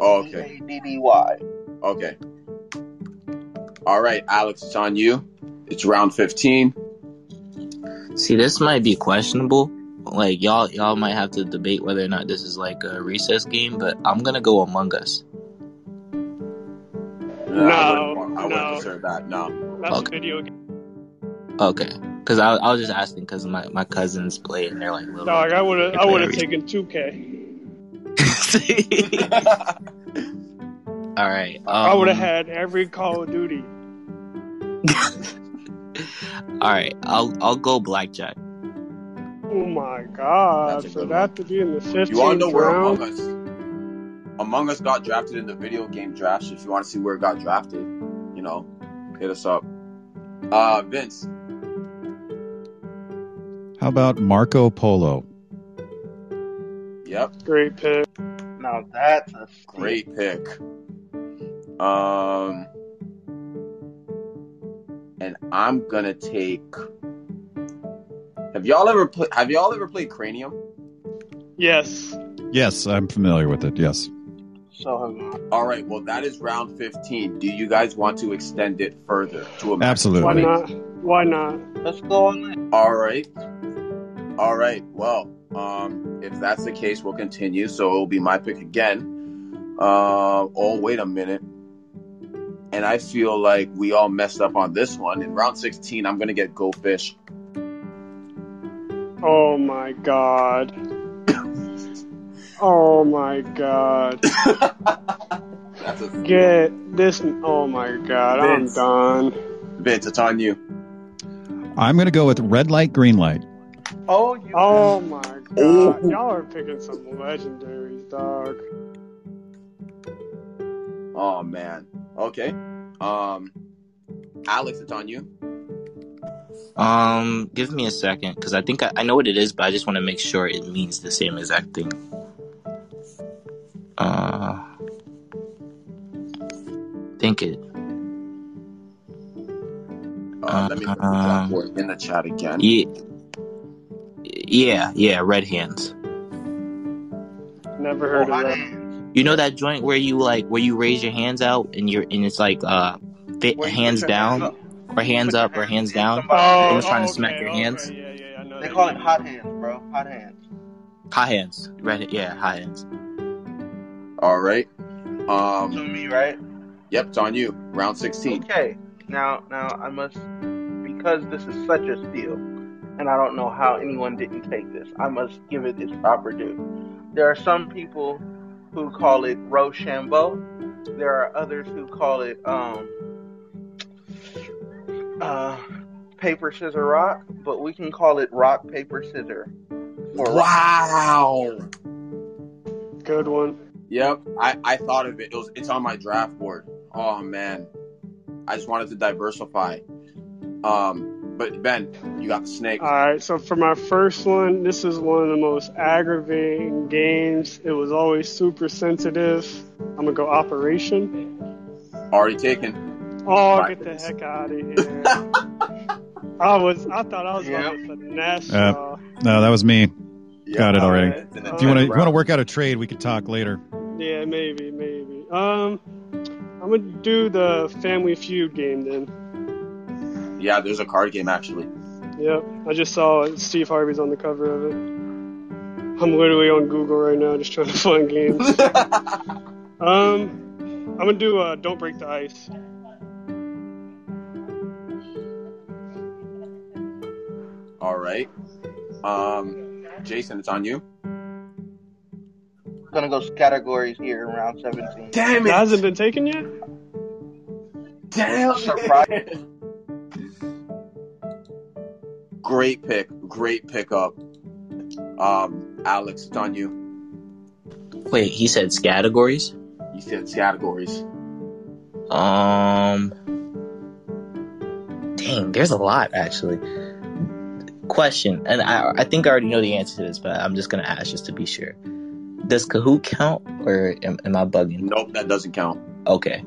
Speaker 1: Oh, okay.
Speaker 4: D A D D Y.
Speaker 1: Okay. All right, Alex, it's on you. It's round 15.
Speaker 5: See, this might be questionable. Like y'all, y'all might have to debate whether or not this is like a recess game. But I'm gonna go Among Us.
Speaker 1: No, I
Speaker 3: No,
Speaker 1: wouldn't, I wouldn't
Speaker 3: no.
Speaker 1: consider that. No.
Speaker 3: That's
Speaker 5: Okay.
Speaker 3: a video game.
Speaker 5: Okay, because I, I was just asking because my, my cousins play and they're like little.
Speaker 3: Dog, I would have, I would have taken 2K.
Speaker 5: All right. Um,
Speaker 3: I would have had every Call of Duty.
Speaker 5: All right, I'll I'll go blackjack.
Speaker 3: Oh my god!
Speaker 1: That's a
Speaker 3: For that to be in the 15th
Speaker 1: you want to know where
Speaker 3: round,
Speaker 1: Among Us? Among Us got drafted in the video game draft. If you want to see where it got drafted, you know, hit us up. Uh, Vince.
Speaker 2: How about Marco Polo?
Speaker 1: Yep,
Speaker 3: great pick.
Speaker 4: Now that's a
Speaker 1: great pick. Um, and I'm gonna take. Have y'all ever played? Have y'all ever played Cranium?
Speaker 3: Yes.
Speaker 2: Yes, I'm familiar with it. Yes.
Speaker 4: So.
Speaker 1: All right. Well, that is round 15. Do you guys want to extend it further to a max
Speaker 2: Absolutely.
Speaker 3: Why not? Why not?
Speaker 4: Let's go on that.
Speaker 1: All right. All right. Well, um, if that's the case, we'll continue. So it'll be my pick again. Uh, oh, wait a minute. And I feel like we all messed up on this one. In round 16, I'm going to get Go Fish.
Speaker 3: Oh my god. Oh my god.
Speaker 1: That's a
Speaker 3: Get this. Oh my god. I'm done.
Speaker 1: Vince, it's on you.
Speaker 2: I'm going to go with red light, green light.
Speaker 4: Oh, you.
Speaker 3: Oh my god.
Speaker 1: Oh.
Speaker 3: Y'all are picking some legendaries, dog.
Speaker 1: Oh, man. Okay. Um, Alex, it's on you.
Speaker 5: Um, give me a second because I think I, I know what it is, but I just want to make sure it means the same exact thing. Uh, think it.
Speaker 1: Uh, let me put the
Speaker 5: Um,
Speaker 1: draft in the chat again.
Speaker 5: Yeah, yeah, yeah. Red hands.
Speaker 3: Never
Speaker 4: Oh,
Speaker 3: heard of
Speaker 4: hot
Speaker 3: that.
Speaker 4: Hands.
Speaker 5: You know that joint where you like where you raise your hands out and you're and it's like uh fit
Speaker 4: Where
Speaker 5: hands down
Speaker 4: up.
Speaker 5: or hands up or hands down.
Speaker 4: somebody-
Speaker 3: Oh,
Speaker 5: Someone's trying to
Speaker 3: oh,
Speaker 5: smack
Speaker 3: okay,
Speaker 5: your
Speaker 3: okay,
Speaker 5: hands.
Speaker 3: Yeah, yeah, I know
Speaker 4: They
Speaker 3: that
Speaker 4: call it hot hands, bro. Hot hands.
Speaker 5: High hands. Right? yeah, high hands.
Speaker 1: All right.
Speaker 4: So
Speaker 1: Um.
Speaker 4: me, right?
Speaker 1: Yep, it's on you. Round sixteen.
Speaker 4: Okay. Now, now I must, because this is such a steal, and I don't know how anyone didn't take this. I must give it its proper due. There are some people who call it Rochambeau. There are others who call it um, uh, paper scissor rock, but we can call it rock paper scissor. For rock.
Speaker 1: Wow.
Speaker 3: Good one.
Speaker 1: Yep, I, I thought of it. It was it's on my draft board. Oh man, I just wanted to diversify. Um, but Ben, you got the snake.
Speaker 3: All right, so for my first one, this is one of the most aggravating games. It was always super sensitive. I'm gonna go Operation.
Speaker 1: Already taken.
Speaker 3: Oh,
Speaker 1: Right.
Speaker 3: get the heck out of here! I was, I thought I was
Speaker 4: Yep.
Speaker 3: going to finesse.
Speaker 2: Uh. No, that was me. Got it already.
Speaker 1: It's in the
Speaker 3: If
Speaker 2: If you want to, you want to work out a trade, we could talk later.
Speaker 3: Yeah, maybe, maybe. Um, I'm gonna do the Family Feud game then.
Speaker 1: Yeah, there's a card game actually.
Speaker 3: Yep, I just saw. Steve Harvey's on the cover of it. I'm literally on Google right now, just trying to find games. Um, I'm gonna do uh, Don't Break the Ice.
Speaker 1: All right. Um, Jason, it's on you.
Speaker 4: I'm gonna go categories here in round 17.
Speaker 1: Damn
Speaker 3: It hasn't been taken yet.
Speaker 1: Damn
Speaker 4: Surprise.
Speaker 1: Great pick. Great pickup. Um, Alex, it's on you.
Speaker 5: Wait, he said categories?
Speaker 1: He said categories.
Speaker 5: Um Dang, there's a lot actually. Question, and I I think I already know the answer to this, but I'm just gonna ask just to be sure. Does Kahoot count or am, am I bugging?
Speaker 1: Nope, that doesn't count.
Speaker 5: Okay.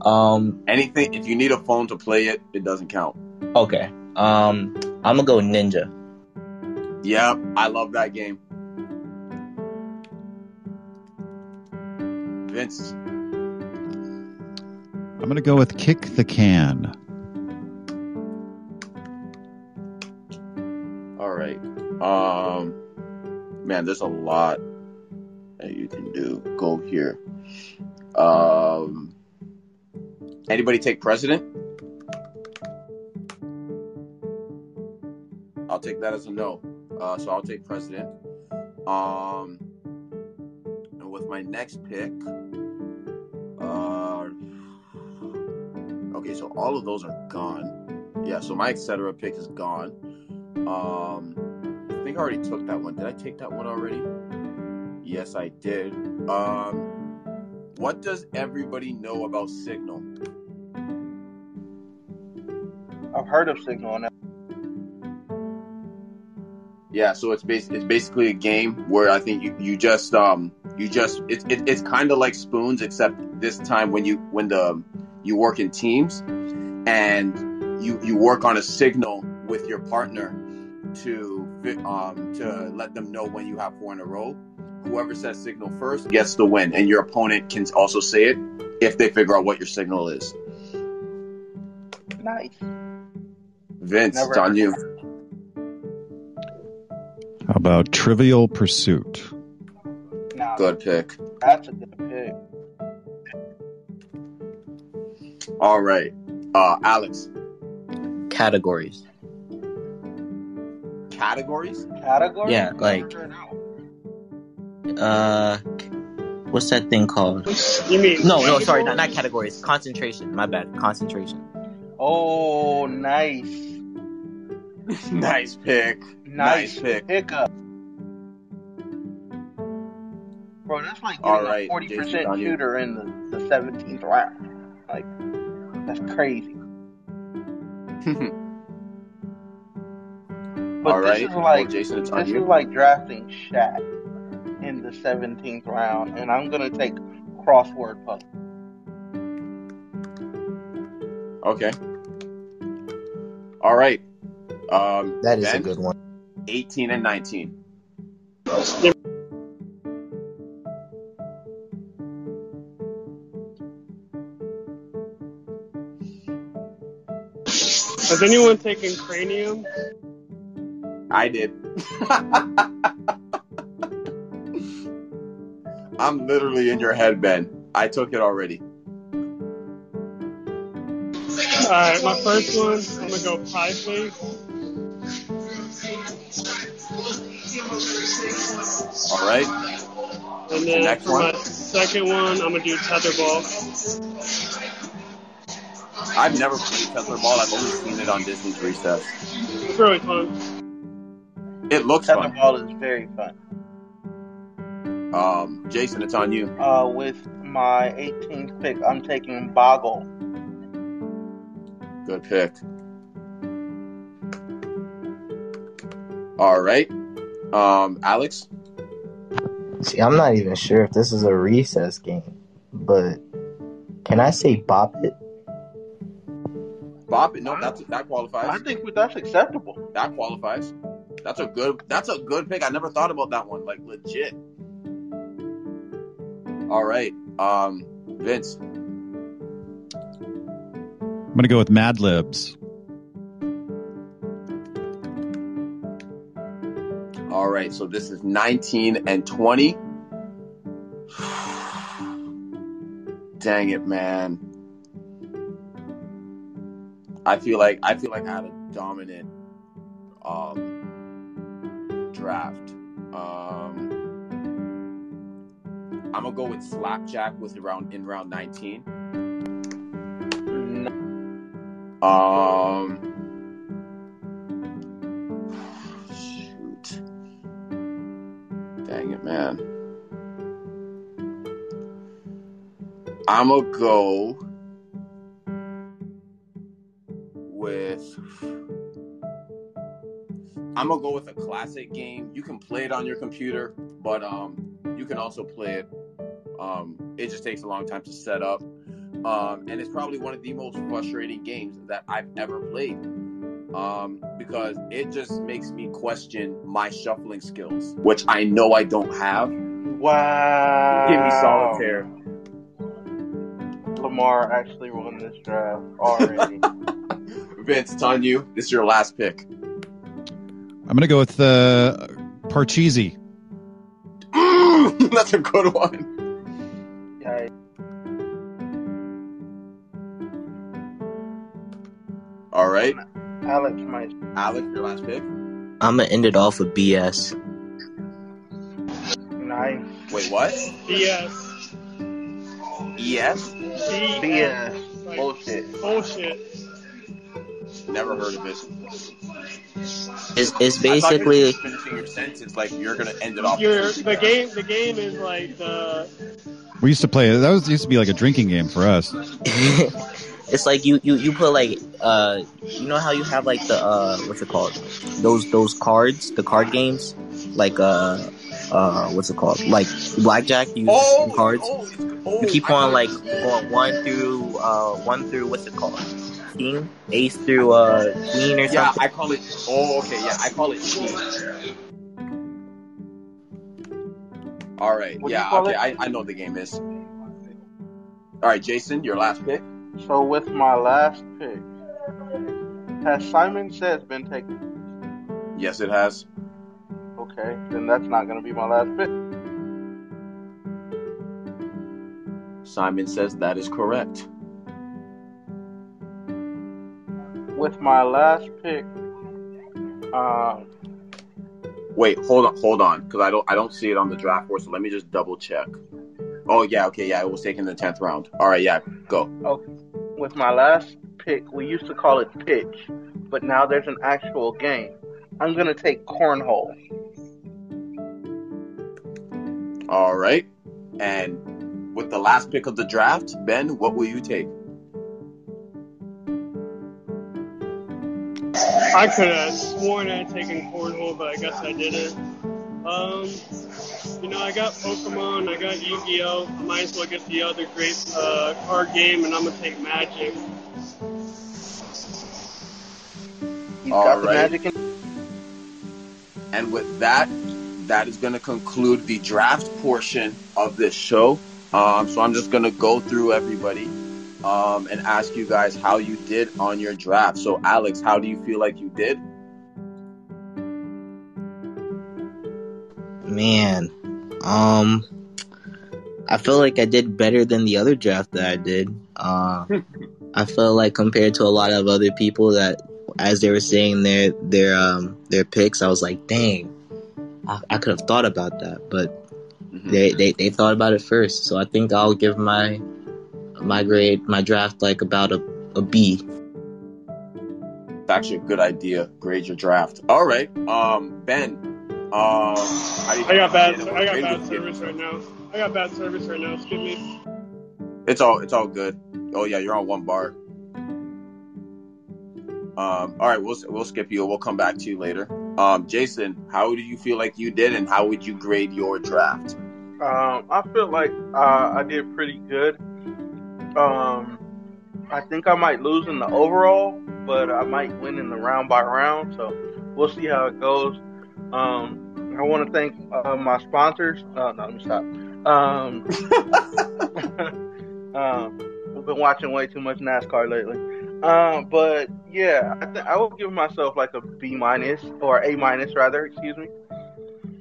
Speaker 5: Um
Speaker 1: Anything if you need a phone to play it, it doesn't count.
Speaker 5: okay. Um I'm gonna go ninja.
Speaker 1: Yep, I love that game. Vince,
Speaker 2: I'm going to go with kick the can.
Speaker 1: all right. Um, man, there's a lot that you can do. Go here. Um, anybody take president? Take that as a no. Uh, so I'll take president. Um, and with my next pick, uh, okay, so all of those are gone. Yeah, so my etc. pick is gone. Um, I think I already took that one. Did I take that one already? Yes, I did. Um, what does everybody know about Signal?
Speaker 4: I've heard of Signal. and
Speaker 1: Yeah, so it's bas- it's basically a game where I think you, you just um you just it's it, it's kind of like spoons except this time when you when the you work in teams and you you work on a signal with your partner to um to let them know when you have four in a row. Whoever says signal first gets the win, and your opponent can also say it if they figure out what your signal is.
Speaker 4: Nice.
Speaker 1: Vince,
Speaker 4: Never
Speaker 1: it's on you.
Speaker 2: How about Trivial Pursuit?
Speaker 4: Now,
Speaker 1: Good pick.
Speaker 4: that's a good pick.
Speaker 1: All right, uh, Alex.
Speaker 5: Categories.
Speaker 1: Categories?
Speaker 4: Category?
Speaker 5: Yeah, like-
Speaker 4: Never heard that one.
Speaker 5: Uh what's that thing called?
Speaker 3: You mean
Speaker 5: No, no, sorry, not, not categories. Concentration. My bad. Concentration.
Speaker 4: Oh, nice.
Speaker 1: nice pick.
Speaker 4: Nice
Speaker 1: Nice pick.
Speaker 4: pickup. Bro, that's like
Speaker 1: All
Speaker 4: getting
Speaker 1: right,
Speaker 4: a 40%
Speaker 1: Jason,
Speaker 4: shooter in the, the 17th round. Like, that's crazy. But
Speaker 1: All
Speaker 4: this
Speaker 1: right.
Speaker 4: is
Speaker 1: well,
Speaker 4: like
Speaker 1: Jason, it's on
Speaker 4: this
Speaker 1: you.
Speaker 4: is like drafting Shaq in the 17th round, and I'm gonna take crossword puzzle.
Speaker 1: Okay. All right. Um,
Speaker 5: That is
Speaker 1: Ben,
Speaker 5: a good one.
Speaker 1: 18 and 19.
Speaker 3: Has anyone taken cranium?
Speaker 1: I did. I'm literally in your head, Ben. I took it already.
Speaker 3: Alright, my first one, I'm gonna go pie face.
Speaker 1: All right.
Speaker 3: And then
Speaker 1: Next
Speaker 3: for
Speaker 1: one.
Speaker 3: my second one, I'm gonna do tetherball.
Speaker 1: I've never played tetherball. I've only seen it on Disney's Recess.
Speaker 3: It's really fun.
Speaker 1: It looks fun.
Speaker 4: Tetherball is very fun.
Speaker 1: Um, Jason, it's on you.
Speaker 4: Uh, with my 18th pick, I'm taking Boggle.
Speaker 1: Good pick. All right. Um, Alex.
Speaker 5: See, I'm not even sure if this is a recess game, but can I say bop it?
Speaker 1: Bop it. No, that's that qualifies.
Speaker 4: I think that's acceptable.
Speaker 1: That qualifies. That's a good. That's a good pick. I never thought about that one. Like legit. All right. Um, Vince.
Speaker 2: I'm gonna go with Mad Libs.
Speaker 1: All right. So this is 19 and 20. Dang it, man. I feel like I feel like I had a dominant um draft. Um I'm gonna go with Slapjack with around in round 19. Um man. I'm gonna go with. I'm gonna go with a classic game. You can play it on your computer, but um, you can also play it. Um, it just takes a long time to set up, um, and it's probably one of the most frustrating games that I've ever played. Um, because it just makes me question my shuffling skills, which I know I don't have.
Speaker 4: Wow.
Speaker 1: Give me solitaire.
Speaker 4: Lamar actually won this draft already.
Speaker 1: Vince, it's on you. This is your last pick.
Speaker 2: I'm gonna go with uh, Parcheesi.
Speaker 1: That's a good one.
Speaker 4: yeah,
Speaker 1: All right,
Speaker 4: Alex my
Speaker 1: Alex, your last pick.
Speaker 5: I'm gonna end it off with BS.
Speaker 4: Nice.
Speaker 1: Wait, what?
Speaker 3: BS.
Speaker 1: Yes.
Speaker 3: BS.
Speaker 4: BS.
Speaker 3: Like,
Speaker 4: Bullshit.
Speaker 3: bullshit.
Speaker 1: Never heard of it.
Speaker 5: It's, it's
Speaker 1: I thought you were
Speaker 5: basically
Speaker 1: finishing your sentence like you're gonna end it off.
Speaker 3: Your the game the game is like the
Speaker 2: We used to play it. That was used to be like a drinking game for us.
Speaker 5: it's like you, you you put like uh you know how you have like the uh what's it called those those cards the card games like uh uh what's it called like blackjack you use
Speaker 1: Oh,
Speaker 5: cards
Speaker 1: oh, oh,
Speaker 5: you keep on like going one through uh one through what's it called king ace through uh queen or
Speaker 1: Yeah,
Speaker 5: something yeah
Speaker 1: I call it. Oh, okay. Yeah, I call it team. All right.
Speaker 4: What
Speaker 1: yeah. Okay.
Speaker 4: it?
Speaker 1: I, I know what the game is. All right, Jason, your last pick.
Speaker 4: So with my last pick, has Simon Says been taken?
Speaker 1: Yes, it has.
Speaker 4: Okay, then that's not gonna be my last pick.
Speaker 1: Simon says that is correct.
Speaker 4: With my last pick, um,
Speaker 1: Wait, hold on, hold on, because I don't I don't see it on the draft board. So let me just double check. Oh yeah, okay, yeah, it was taken in the tenth round. All right, yeah, go.
Speaker 4: With my last pick, we used to call it pitch, but now there's an actual game. I'm gonna take cornhole.
Speaker 1: All right, and with the last pick of the draft, Ben, what will you take?
Speaker 3: I could have sworn I had taken cornhole, but I guess I didn't. Um, you know, I got Pokemon, I got Yu-Gi-Oh. I might as well get the other great uh, card game, and I'm gonna take Magic.
Speaker 4: He's
Speaker 1: All
Speaker 4: got the magic. In-
Speaker 1: And with that, that is going to conclude the draft portion of this show. Um, so I'm just going to go through everybody um, and ask you guys how you did on your draft. So, Alex, how do you feel like you did?
Speaker 5: Man, um, I feel like I did better than the other draft that I did. Uh, I feel like compared to a lot of other people that, as they were saying their their um their picks, I was like, dang, I, I could have thought about that, but
Speaker 1: Mhm.
Speaker 5: they, they they thought about it first. So I think I'll give my my grade my draft like about a a B.
Speaker 1: It's actually a good idea. Grade your draft. All right. Um, Ben, um, how do you
Speaker 3: I got bad. I got bad
Speaker 1: would you give
Speaker 3: service right now. I got bad service right now. Skip me.
Speaker 1: It's all it's all good. Oh yeah, you're on one bar. Um, all right, we'll we'll skip you. We'll come back to you later. Um, Jason, how do you feel like you did, and how would you grade your draft?
Speaker 4: Um, I feel like uh, I did pretty good. Um, I think I might lose in the overall, but I might win in the round by round. So we'll see how it goes. Um, I want to thank uh, my sponsors. Uh, no, let me stop. Um, um, we've been watching way too much NASCAR lately. Um, but yeah, I, th- I will give myself like a B minus or A minus rather. Excuse me.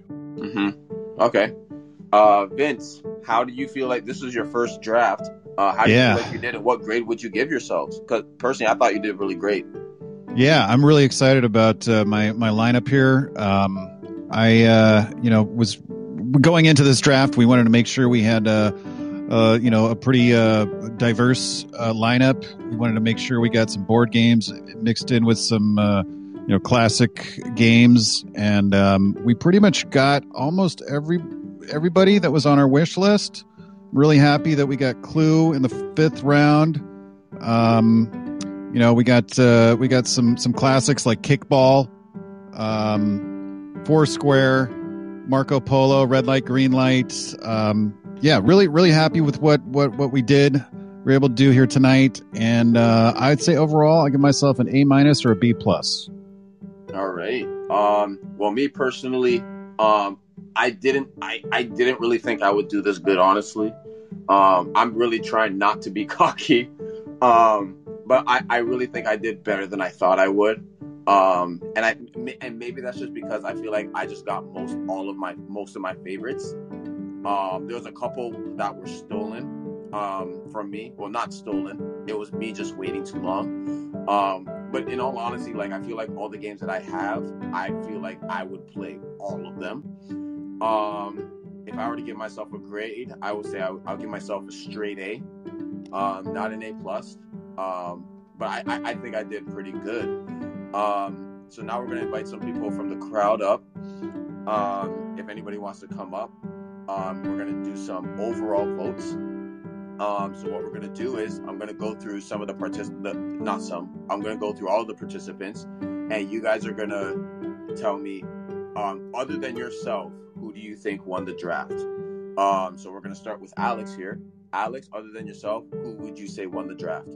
Speaker 1: Mm-hmm. Okay. Uh, Vince, how do you feel like this was your first draft? Uh, how do
Speaker 2: Yeah.
Speaker 1: you feel like you did, and what grade would you give yourselves? Because personally, I thought you did really great.
Speaker 2: Yeah, I'm really excited about uh, my my lineup here. Um, I uh, you know was going into this draft. We wanted to make sure we had uh, uh, you know a pretty uh, diverse uh, lineup. We wanted to make sure we got some board games mixed in with some uh, you know classic games, and um, we pretty much got almost every everybody that was on our wish list. Really happy that we got Clue in the fifth round. Um, you know, we got uh, we got some some classics like Kickball, um, Foursquare, Marco Polo, Red Light, Green Light. Um, yeah, really really happy with what what what we did. We are able to do here tonight, and uh, I'd say overall, I give myself an A minus or a B plus.
Speaker 1: All right. Um, well, me personally, um, I didn't, I, I didn't really think I would do this good, honestly. Um, I'm really trying not to be cocky. Um, but I, I really think I did better than I thought I would. Um, and I, and maybe that's just because I feel like I just got most, all of my, most of my favorites. Um, there was a couple that were stolen, um, from me. Well, not stolen. It was me just waiting too long. Um, but in all honesty, like I feel like all the games that I have, I feel like I would play all of them. Um, if I were to give myself a grade, I would say I, will give myself a straight A, um, not an A plus. Um, but I, I, I think I did pretty good. Um, so now we're gonna invite some people from the crowd up. Um, if anybody wants to come up, um, we're gonna do some overall votes. Um, so what we're gonna do is I'm gonna go through some of the participants, not some. I'm gonna go through all the participants, and you guys are gonna tell me, um, other than yourself, who do you think won the draft? Um, so we're gonna start with Alex here. Alex, other than yourself, who would you say won the draft?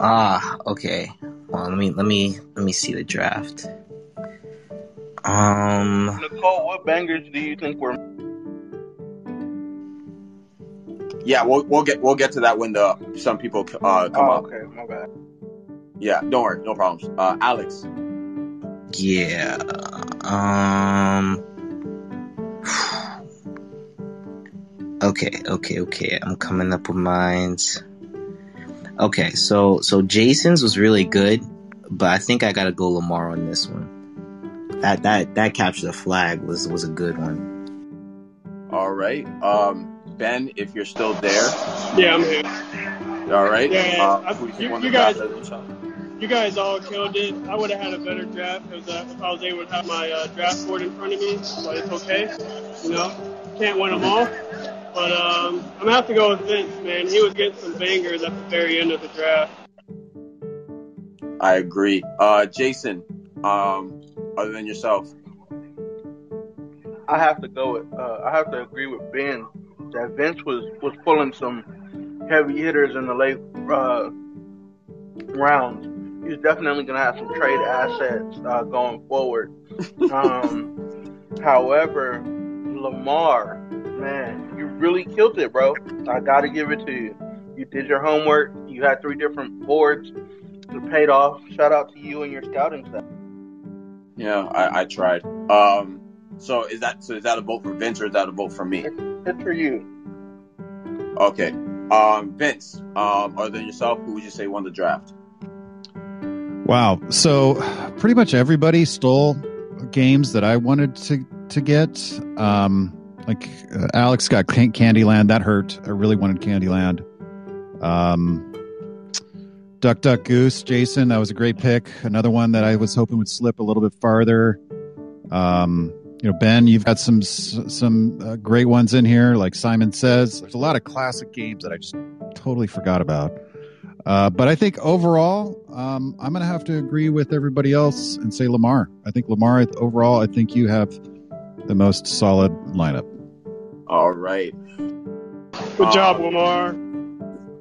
Speaker 5: Ah, okay. Well, let me let me let me see the draft. Um,
Speaker 4: Nicole, what bangers do you think were?
Speaker 1: Yeah, we'll we'll get we'll get to that when the some people uh, come
Speaker 4: oh,
Speaker 1: up.
Speaker 4: okay, my bad.
Speaker 1: Yeah, don't worry, no problems. Uh, Alex,
Speaker 5: yeah. Um. Okay, okay, okay. I'm coming up with mines. Okay, so so Jason's was really good, but I think I gotta go Lamar on this one. That that that capture the flag was was a good one.
Speaker 1: all right. Um, Ben, if you're still there,
Speaker 3: Yeah, I'm here.
Speaker 1: all right.
Speaker 3: Yeah,
Speaker 1: Uh,
Speaker 3: I-
Speaker 1: you
Speaker 3: you-
Speaker 1: won
Speaker 3: you
Speaker 1: the draft?
Speaker 3: guys- You guys all killed it. I would have had a better draft because uh, if I was able to have my uh, draft board in front of me, but it's okay. You know, can't win them all. But um, I'm gonna have to go with Vince, man. He was getting some bangers at the very end of the draft.
Speaker 1: I agree. Uh, Jason, um, other than yourself,
Speaker 4: I have to go with. Uh, I have to agree with Ben that Vince was was pulling some heavy hitters in the late uh, rounds. he's definitely going to have some trade assets uh, going forward. Um, however, Lamar, man, you really killed it, bro. I got to give it to you. You did your homework. You had three different boards. It paid off. Shout out to you and your scouting staff.
Speaker 1: Yeah, I, I tried. Um, so is that so? Is that a vote for Vince or is that a vote for me?
Speaker 4: It's for you.
Speaker 1: Okay. Um, Vince, um, other than yourself, who would you say won the draft?
Speaker 2: Wow. So pretty much everybody stole games that I wanted to to get. Um, like uh, Alex got Can- Candyland. That hurt. I really wanted Candyland. Um, Duck Duck Goose, Jason. That was a great pick. Another one that I was hoping would slip a little bit farther. Um, you know, Ben, you've got some some uh, great ones in here, like Simon says. There's a lot of classic games that I just totally forgot about. Uh, but I think overall, um, I'm going to have to agree with everybody else and say Lamar. I think Lamar, overall, I think you have the most solid lineup.
Speaker 1: All right.
Speaker 3: Good
Speaker 1: Um,
Speaker 3: job, Lamar.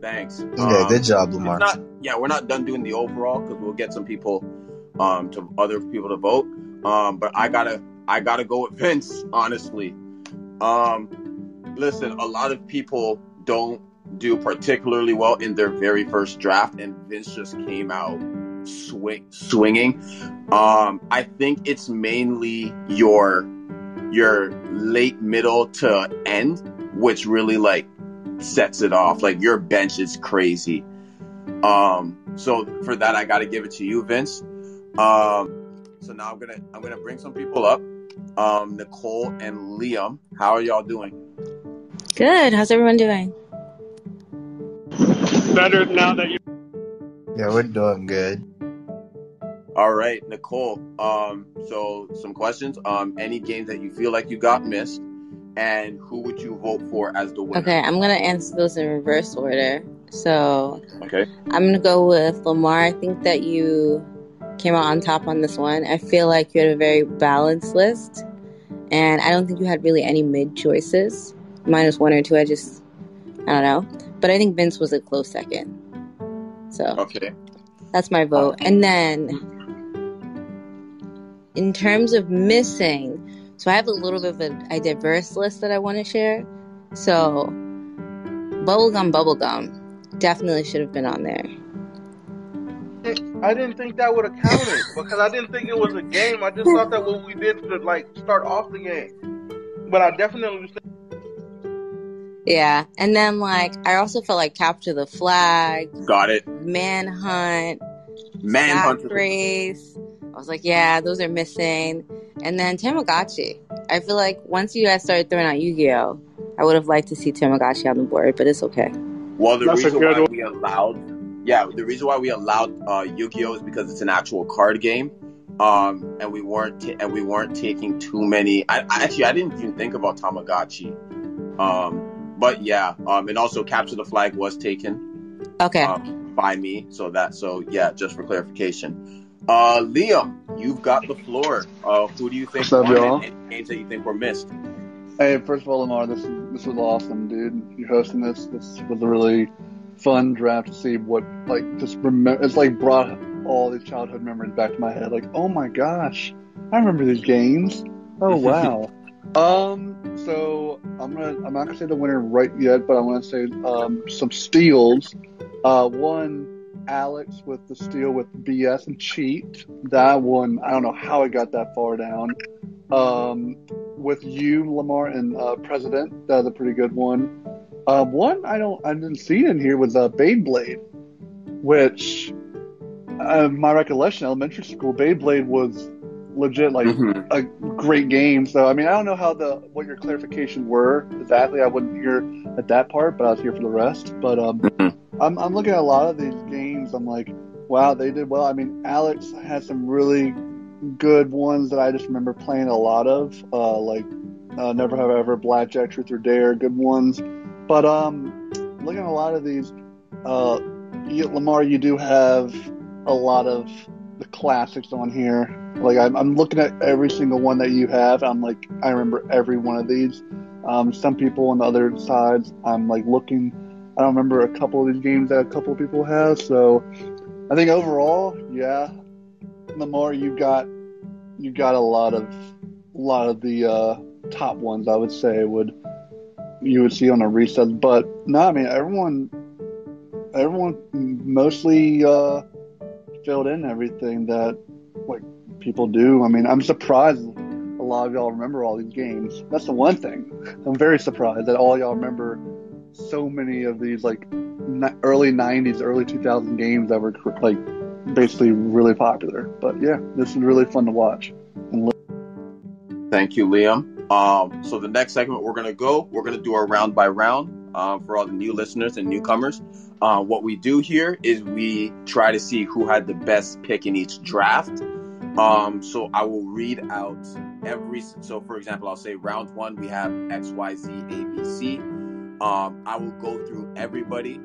Speaker 1: Thanks.
Speaker 5: Yeah,
Speaker 1: Um,
Speaker 5: good job, Lamar.
Speaker 1: Not, yeah, we're not done doing the overall because we'll get some people, um, to other people to vote. Um, but I gotta, I gotta go with Vince. Honestly, um, listen, a lot of people don't do particularly well in their very first draft, and Vince just came out swing, swinging. Um, I think it's mainly your, your late middle to end, which really like sets it off. Like your bench is crazy. Um, so for that, I got to give it to you, Vince. Um, so now I'm gonna I'm gonna bring some people up. Um, Nicole and Liam, how are y'all doing?
Speaker 6: Good. How's everyone doing?
Speaker 3: Better now that you.
Speaker 5: Yeah, we're doing good.
Speaker 1: All right, Nicole. Um, so some questions. Um, any games that you feel like you got missed, and who would you vote for as the winner?
Speaker 6: Okay, I'm gonna answer those in reverse order. So
Speaker 1: Okay.
Speaker 6: I'm gonna go with Lamar. I think that you came out on top on this one. I feel like you had a very balanced list, and I don't think you had really any mid choices. Minus one or two. I just, I don't know. But I think Vince was a close second. So
Speaker 1: Okay.
Speaker 6: that's my vote. And then, in terms of missing, so I have a little bit of a, a diverse list that I want to share. So, bubblegum, bubblegum definitely should have been on there.
Speaker 4: I didn't think that would have counted because I didn't think it was a game. I just thought that what we did to like start off the game. But I definitely was
Speaker 6: Yeah, and then like I also felt like capture the flag,
Speaker 1: Got it.
Speaker 6: manhunt,
Speaker 1: Manhunt.
Speaker 6: Sack race. I was like, yeah, those are missing. And then Tamagotchi. I feel like once you guys started throwing out Yu-Gi-Oh, I would have liked to see Tamagotchi on the board, but it's okay.
Speaker 1: Well, the
Speaker 3: That's
Speaker 1: reason why
Speaker 3: one.
Speaker 1: we allowed, yeah, the reason why we allowed uh, Yu-Gi-Oh is because it's an actual card game, um, and we weren't ta- and we weren't taking too many. I, I actually I didn't even think about Tamagotchi, um, but yeah, um, and also Capture the Flag was taken
Speaker 6: Okay.
Speaker 1: um, by me, so that so yeah, just for clarification. Uh, Liam, you've got the floor. Uh, who do you think
Speaker 7: What's up,
Speaker 1: won
Speaker 7: y'all?
Speaker 1: games that you think were missed?
Speaker 7: Hey, first of all, Lamar, this this was awesome, dude. You hosting this. This was a really fun draft to see what like just remember. It's like brought all these childhood memories back to my head. Like, oh my gosh, I remember these games. Oh wow. um. So I'm gonna. I'm not gonna say the winner right yet, but I want to say um some steals. Uh, one. Alex with the steal with BS and cheat. That one, I don't know how it got that far down. Um, with you, Lamar, and uh, President. That was a pretty good one. Uh, one I don't I didn't see in here was uh, Beyblade, which uh, my recollection, elementary school, Beyblade was legit like
Speaker 1: Mhm.
Speaker 7: a great game. So I mean I don't know how the what your clarifications were exactly. I wasn't here at that part, but I was here for the rest. But um,
Speaker 1: Mhm.
Speaker 7: I'm I'm looking at a lot of these games. I'm like, wow, they did well. I mean, Alex had some really good ones that I just remember playing a lot of, uh, like uh, Never Have I Ever, Blackjack, Truth or Dare, good ones. But um, looking at a lot of these, uh, you, Lamar, you do have a lot of the classics on here. Like I'm, I'm looking at every single one that you have. I'm like, I remember every one of these. Um, some people on the other sides, I'm like looking. I don't remember a couple of these games that a couple of people have. So I think overall, yeah, Lamar, you got you got a lot of a lot of the uh, top ones. I would say would you would see on a reset, but no, I mean everyone everyone mostly uh, filled in everything that like people do. I mean, I'm surprised a lot of y'all remember all these games. That's the one thing. I'm very surprised that all y'all remember so many of these like early 90s, early 2000 games that were like basically really popular. But yeah, this is really fun to watch.
Speaker 1: Thank you, Liam. Um, so the next segment we're gonna go, we're gonna do our round by round um, for all the new listeners and newcomers. Uh, what we do here is we try to see who had the best pick in each draft. Um, so I will read out every. So for example, I'll say round one we have X, Y, Z, A, B, C. Um, I will go through everybody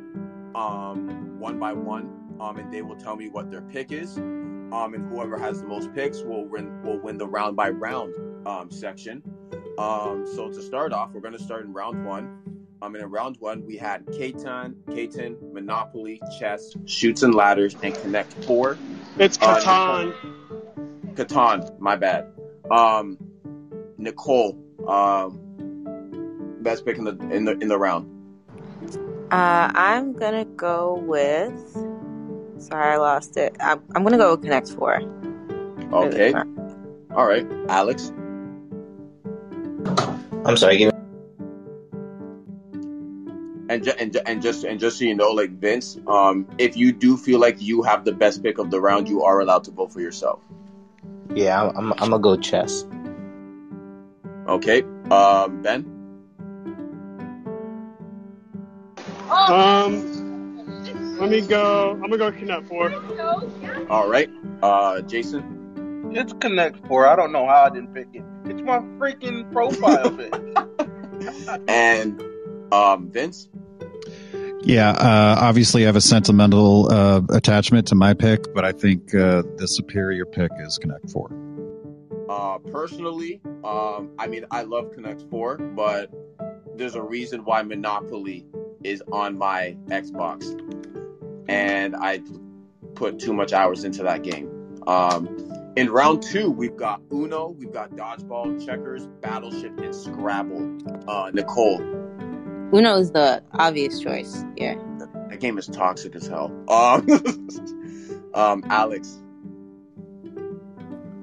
Speaker 1: um, one by one, um, and they will tell me what their pick is. Um, and whoever has the most picks will win will win the round by round um, section. Um, so to start off, we're going to start in round one. Um, and in round one, we had Katan, Katan, Monopoly, Chess, Chutes and Ladders, and Connect Four.
Speaker 3: It's
Speaker 1: Uh,
Speaker 3: Catan.
Speaker 1: Catan, my bad. Um, Nicole, um, best pick in the in the in the round.
Speaker 6: Uh, I'm gonna go with. Sorry, I lost it. I'm, I'm gonna go with Connect Four.
Speaker 1: Okay, all right, Alex.
Speaker 5: I'm sorry. Give me,
Speaker 1: And, ju- and, ju- and just and just so you know, like Vince, um, if you do feel like you have the best pick of the round, you are allowed to vote for yourself.
Speaker 5: yeah, I'm, I'm, I'm gonna go chess.
Speaker 1: Okay, um, Ben.
Speaker 3: Um, let me go. I'm gonna go Connect Four.
Speaker 1: All right, uh, Jason.
Speaker 4: It's Connect Four. I don't know how I didn't pick it. It's my freaking profile pic.
Speaker 1: and um, Vince.
Speaker 2: Yeah, uh, obviously, I have a sentimental uh, attachment to my pick, but I think uh, the superior pick is Connect Four.
Speaker 1: Uh, personally, um, I mean, I love Connect Four, but there's a reason why Monopoly is on my Xbox, and I put too much hours into that game. Um, in round two, we've got Uno, we've got Dodgeball, Checkers, Battleship, and Scrabble. Uh, Nicole,
Speaker 6: Uno is the obvious choice. Yeah.
Speaker 1: that game is toxic as hell. Um, um, Alex,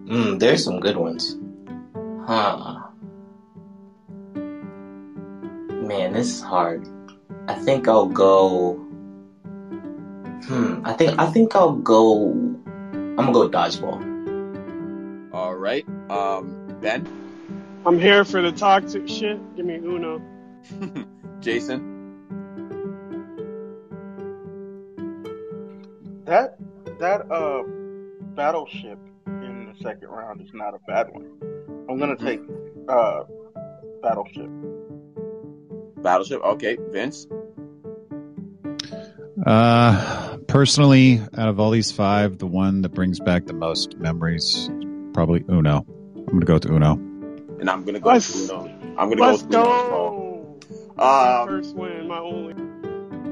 Speaker 5: Mm, there's some good ones. Huh. Man, this is hard. I think I'll go. Hmm. I think I think I'll go. I'm gonna go dodgeball.
Speaker 1: all right, um, Ben,
Speaker 3: I'm here for the toxic shit. Give me Uno.
Speaker 1: Jason.
Speaker 4: that that uh battleship in the second round is not a bad one. I'm gonna take uh battleship.
Speaker 1: Battleship. Okay, Vince.
Speaker 2: Uh, personally, out of all these five, the one that brings back the most memories, probably Uno. I'm gonna go with Uno.
Speaker 1: And I'm gonna go
Speaker 3: Let's-
Speaker 1: with Uno. I'm gonna
Speaker 3: Let's
Speaker 1: go with Uno as well.
Speaker 3: go.
Speaker 1: Um,
Speaker 3: First win, my only.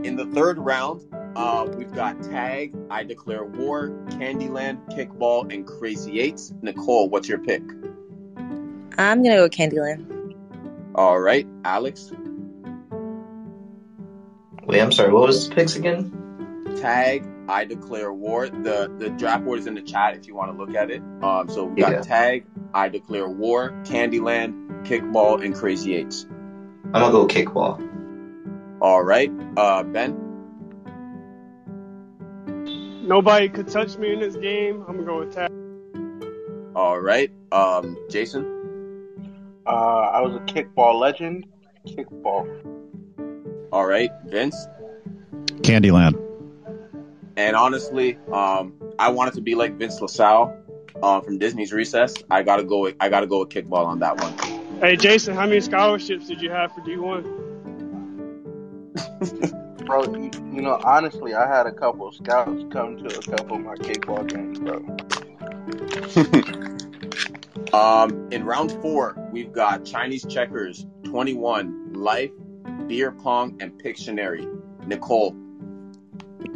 Speaker 1: in the third round, uh, we've got Tag, I Declare War, Candyland, Kickball, and Crazy Eights. Nicole, what's your pick?
Speaker 6: I'm gonna go with Candyland.
Speaker 1: All right, Alex.
Speaker 5: Wait, I'm sorry. What was the picks again?
Speaker 1: Tag, I Declare War. The the draft board is in the chat if you want to look at it. Um, so we got
Speaker 5: Yeah.
Speaker 1: Tag, I Declare War, Candyland, Kickball, and Crazy Eights.
Speaker 5: I'm gonna go kickball.
Speaker 1: All right, uh, Ben.
Speaker 3: Nobody could touch me in this game. I'm gonna go with Tag.
Speaker 1: All right, um, Jason.
Speaker 4: Uh, I was a kickball legend. Kickball.
Speaker 1: All right, Vince.
Speaker 2: Candyland.
Speaker 1: And honestly, um, I wanted to be like Vince LaSalle um, from Disney's Recess. I gotta go. With, I gotta go with kickball on that one.
Speaker 3: Hey Jason, how many scholarships did you have for D1?
Speaker 4: Bro, you, you know, honestly, I had a couple of scouts come to a couple of my kickball games, bro.
Speaker 1: Um, in round four, we've got Chinese checkers, 21, life, beer pong, and Pictionary. Nicole.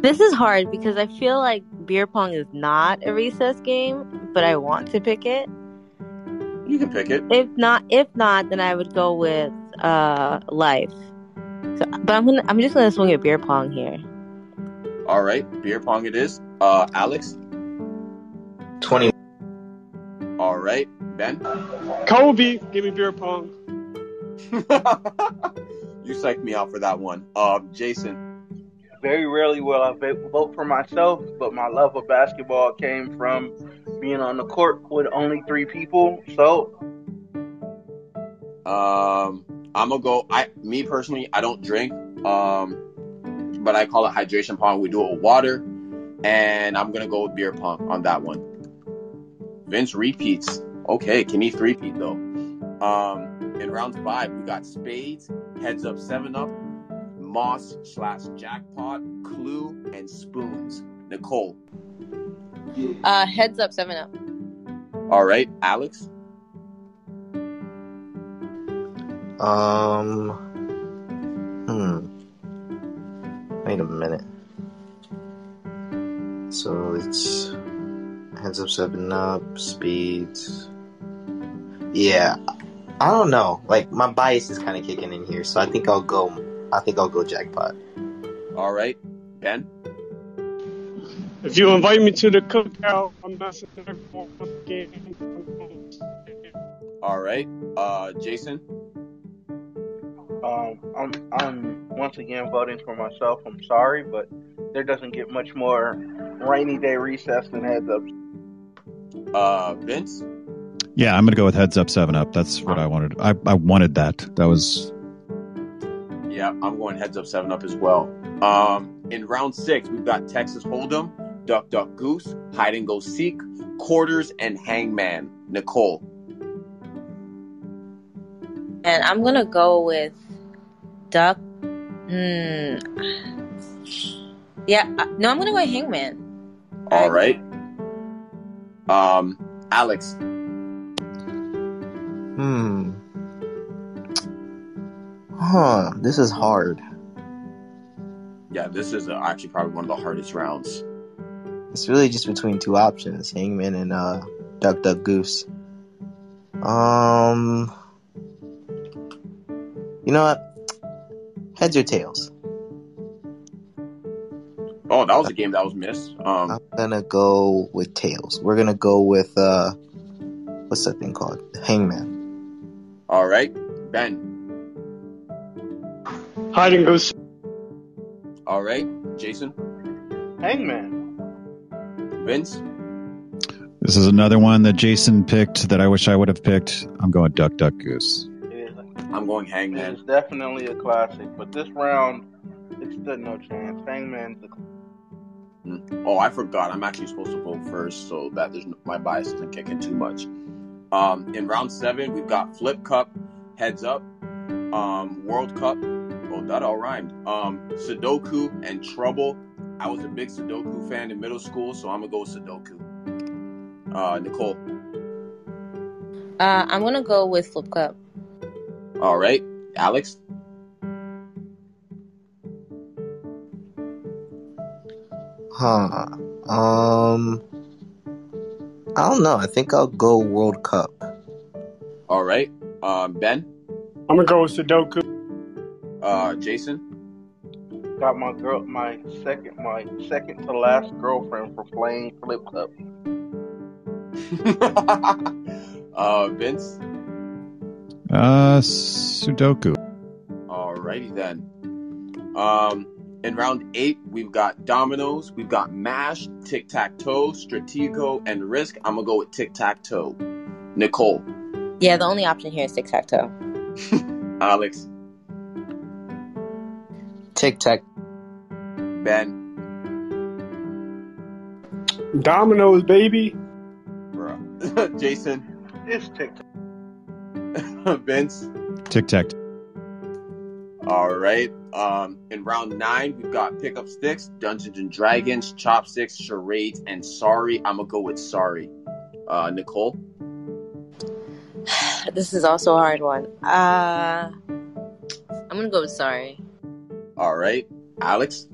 Speaker 6: This is hard because I feel like
Speaker 8: beer pong is not a recess game, but I want to pick it.
Speaker 1: You can pick it.
Speaker 8: If not, if not, then I would go with uh life. So, but I'm gonna, I'm just gonna swing at beer pong here.
Speaker 1: All right, beer pong it is. Uh, Alex.
Speaker 5: 20.
Speaker 1: All right, Ben.
Speaker 3: Kobe, give me beer pong.
Speaker 1: you psyched me out for that one. Um, Jason.
Speaker 4: Very rarely will I vote for myself, but my love of basketball came from being on the court with only three people. So
Speaker 1: Um, I'm gonna go. I, me personally, I don't drink. Um, but I call it hydration pong. We do it with water, and I'm gonna go with beer pong on that one. Vince repeats. Okay, can he repeat though? Um, in round five, we got spades, heads up, seven up, moss slash jackpot, clue, and spoons. Nicole.
Speaker 6: Uh, heads up, seven up.
Speaker 1: All right, Alex.
Speaker 5: Um. Hmm. Wait a minute. So it's heads up, seven up, speeds. Yeah, I don't know. Like my bias is kind of kicking in here, so I think I'll go. I think I'll go jackpot.
Speaker 1: All right, Ben.
Speaker 3: If you invite me to the cookout, I'm not sitting there going to the game.
Speaker 1: All right, uh, Jason.
Speaker 4: um, I'm I'm once again voting for myself. I'm sorry, but there doesn't get much more rainy day recess than heads up.
Speaker 1: Uh, Vince.
Speaker 2: Yeah, I'm gonna go with heads up, seven up. That's what I wanted. I, I wanted that. That was
Speaker 1: Yeah, I'm going heads up, seven up as well. Um, in round six, we've got Texas Hold'em, Duck Duck Goose, Hide and Go Seek, Quarters, and Hangman. Nicole.
Speaker 6: And I'm gonna go with duck. Hmm. Yeah, uh, no, I'm gonna go with hangman.
Speaker 1: All right. Um, Alex.
Speaker 5: Hmm. Huh. This is hard.
Speaker 1: Yeah, this is uh, actually probably one of the hardest rounds.
Speaker 5: It's really just between two options: Hangman and uh, Duck Duck Goose. Um. You know what? Heads or tails?
Speaker 1: Oh, that was a game that was missed. Um,
Speaker 5: I'm gonna go with tails. We're gonna go with uh, what's that thing called? Hangman.
Speaker 1: All right, Ben.
Speaker 3: Hide and go.
Speaker 1: All right, Jason.
Speaker 4: Hangman.
Speaker 1: Vince.
Speaker 2: this is another one that Jason picked that I wish I would have picked. I'm going duck duck goose.
Speaker 1: I'm going Hangman.
Speaker 4: It's definitely a classic, but this round, it stood no chance. Hangman's the mm.
Speaker 1: Oh, I forgot. I'm actually supposed to vote first, so that there's no, my bias doesn't kick in too much. Um, in round seven, we've got Flip Cup, Heads Up, um, World Cup. Oh, that all rhymed. Um, Sudoku and Trouble. I was a big Sudoku fan in middle school, so I'm gonna go with Sudoku. Uh, Nicole.
Speaker 6: Uh, I'm gonna go with flip cup.
Speaker 1: All right, Alex.
Speaker 5: Huh. Um. I don't know. I think I'll go World Cup.
Speaker 1: All right, um, Ben.
Speaker 3: I'm gonna go with Sudoku.
Speaker 1: Uh, Jason.
Speaker 4: got my girl, my second, my second to last girlfriend for playing Flip Cup.
Speaker 1: uh, Vince.
Speaker 2: Uh, Sudoku.
Speaker 1: Alrighty then. Um, in round eight, we've got dominoes, we've got mash, tic tac toe, stratego, and risk. I'm gonna go with tic tac toe. Nicole,
Speaker 6: Yeah, the only option here is tic tac toe.
Speaker 1: Alex,
Speaker 5: Tic Tac.
Speaker 1: Ben,
Speaker 3: Dominoes, baby.
Speaker 1: bruh. Jason,
Speaker 4: It's TikTok.
Speaker 1: Vince.
Speaker 2: Tic tac.
Speaker 1: All right. Um, in round nine, we've got pickup sticks, Dungeons and Dragons, chopsticks, charades, and sorry. I'm gonna go with sorry. Uh, Nicole.
Speaker 6: This is also a hard one. Uh, I'm gonna go with sorry.
Speaker 1: All right. Alex.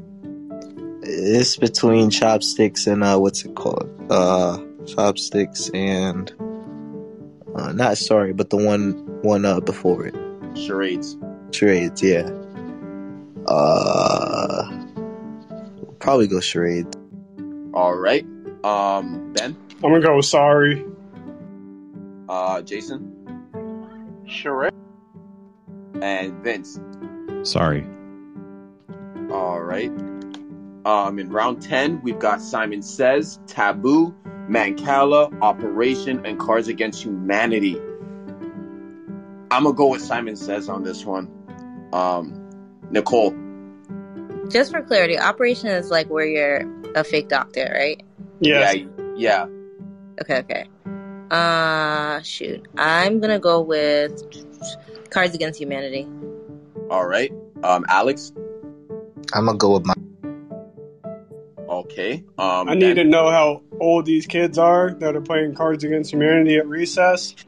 Speaker 5: It's between chopsticks and uh, what's it called? Uh, chopsticks and uh, not sorry, but the one one uh before it.
Speaker 1: Charades.
Speaker 5: Charades, yeah. Uh, probably go charades.
Speaker 1: All right. Um, Ben,
Speaker 3: I'm gonna go with sorry.
Speaker 1: uh, Jason,
Speaker 4: Charade.
Speaker 1: and Vince.
Speaker 2: Sorry.
Speaker 1: All right. Um, in round 10, we've got Simon Says, Taboo, Mancala, Operation, and Cards Against Humanity. I'm going to go with Simon Says on this one. Um, Nicole.
Speaker 6: Just for clarity, operation is like where you're a fake doctor, right?
Speaker 3: Yes.
Speaker 1: Yeah. Yeah.
Speaker 6: Okay, okay. Uh, shoot. I'm gonna go with Cards Against Humanity.
Speaker 1: All right. Um, Alex.
Speaker 5: I'm gonna go with my.
Speaker 1: Okay. Um,
Speaker 3: I need to know how old these kids are that are playing Cards Against Humanity at recess.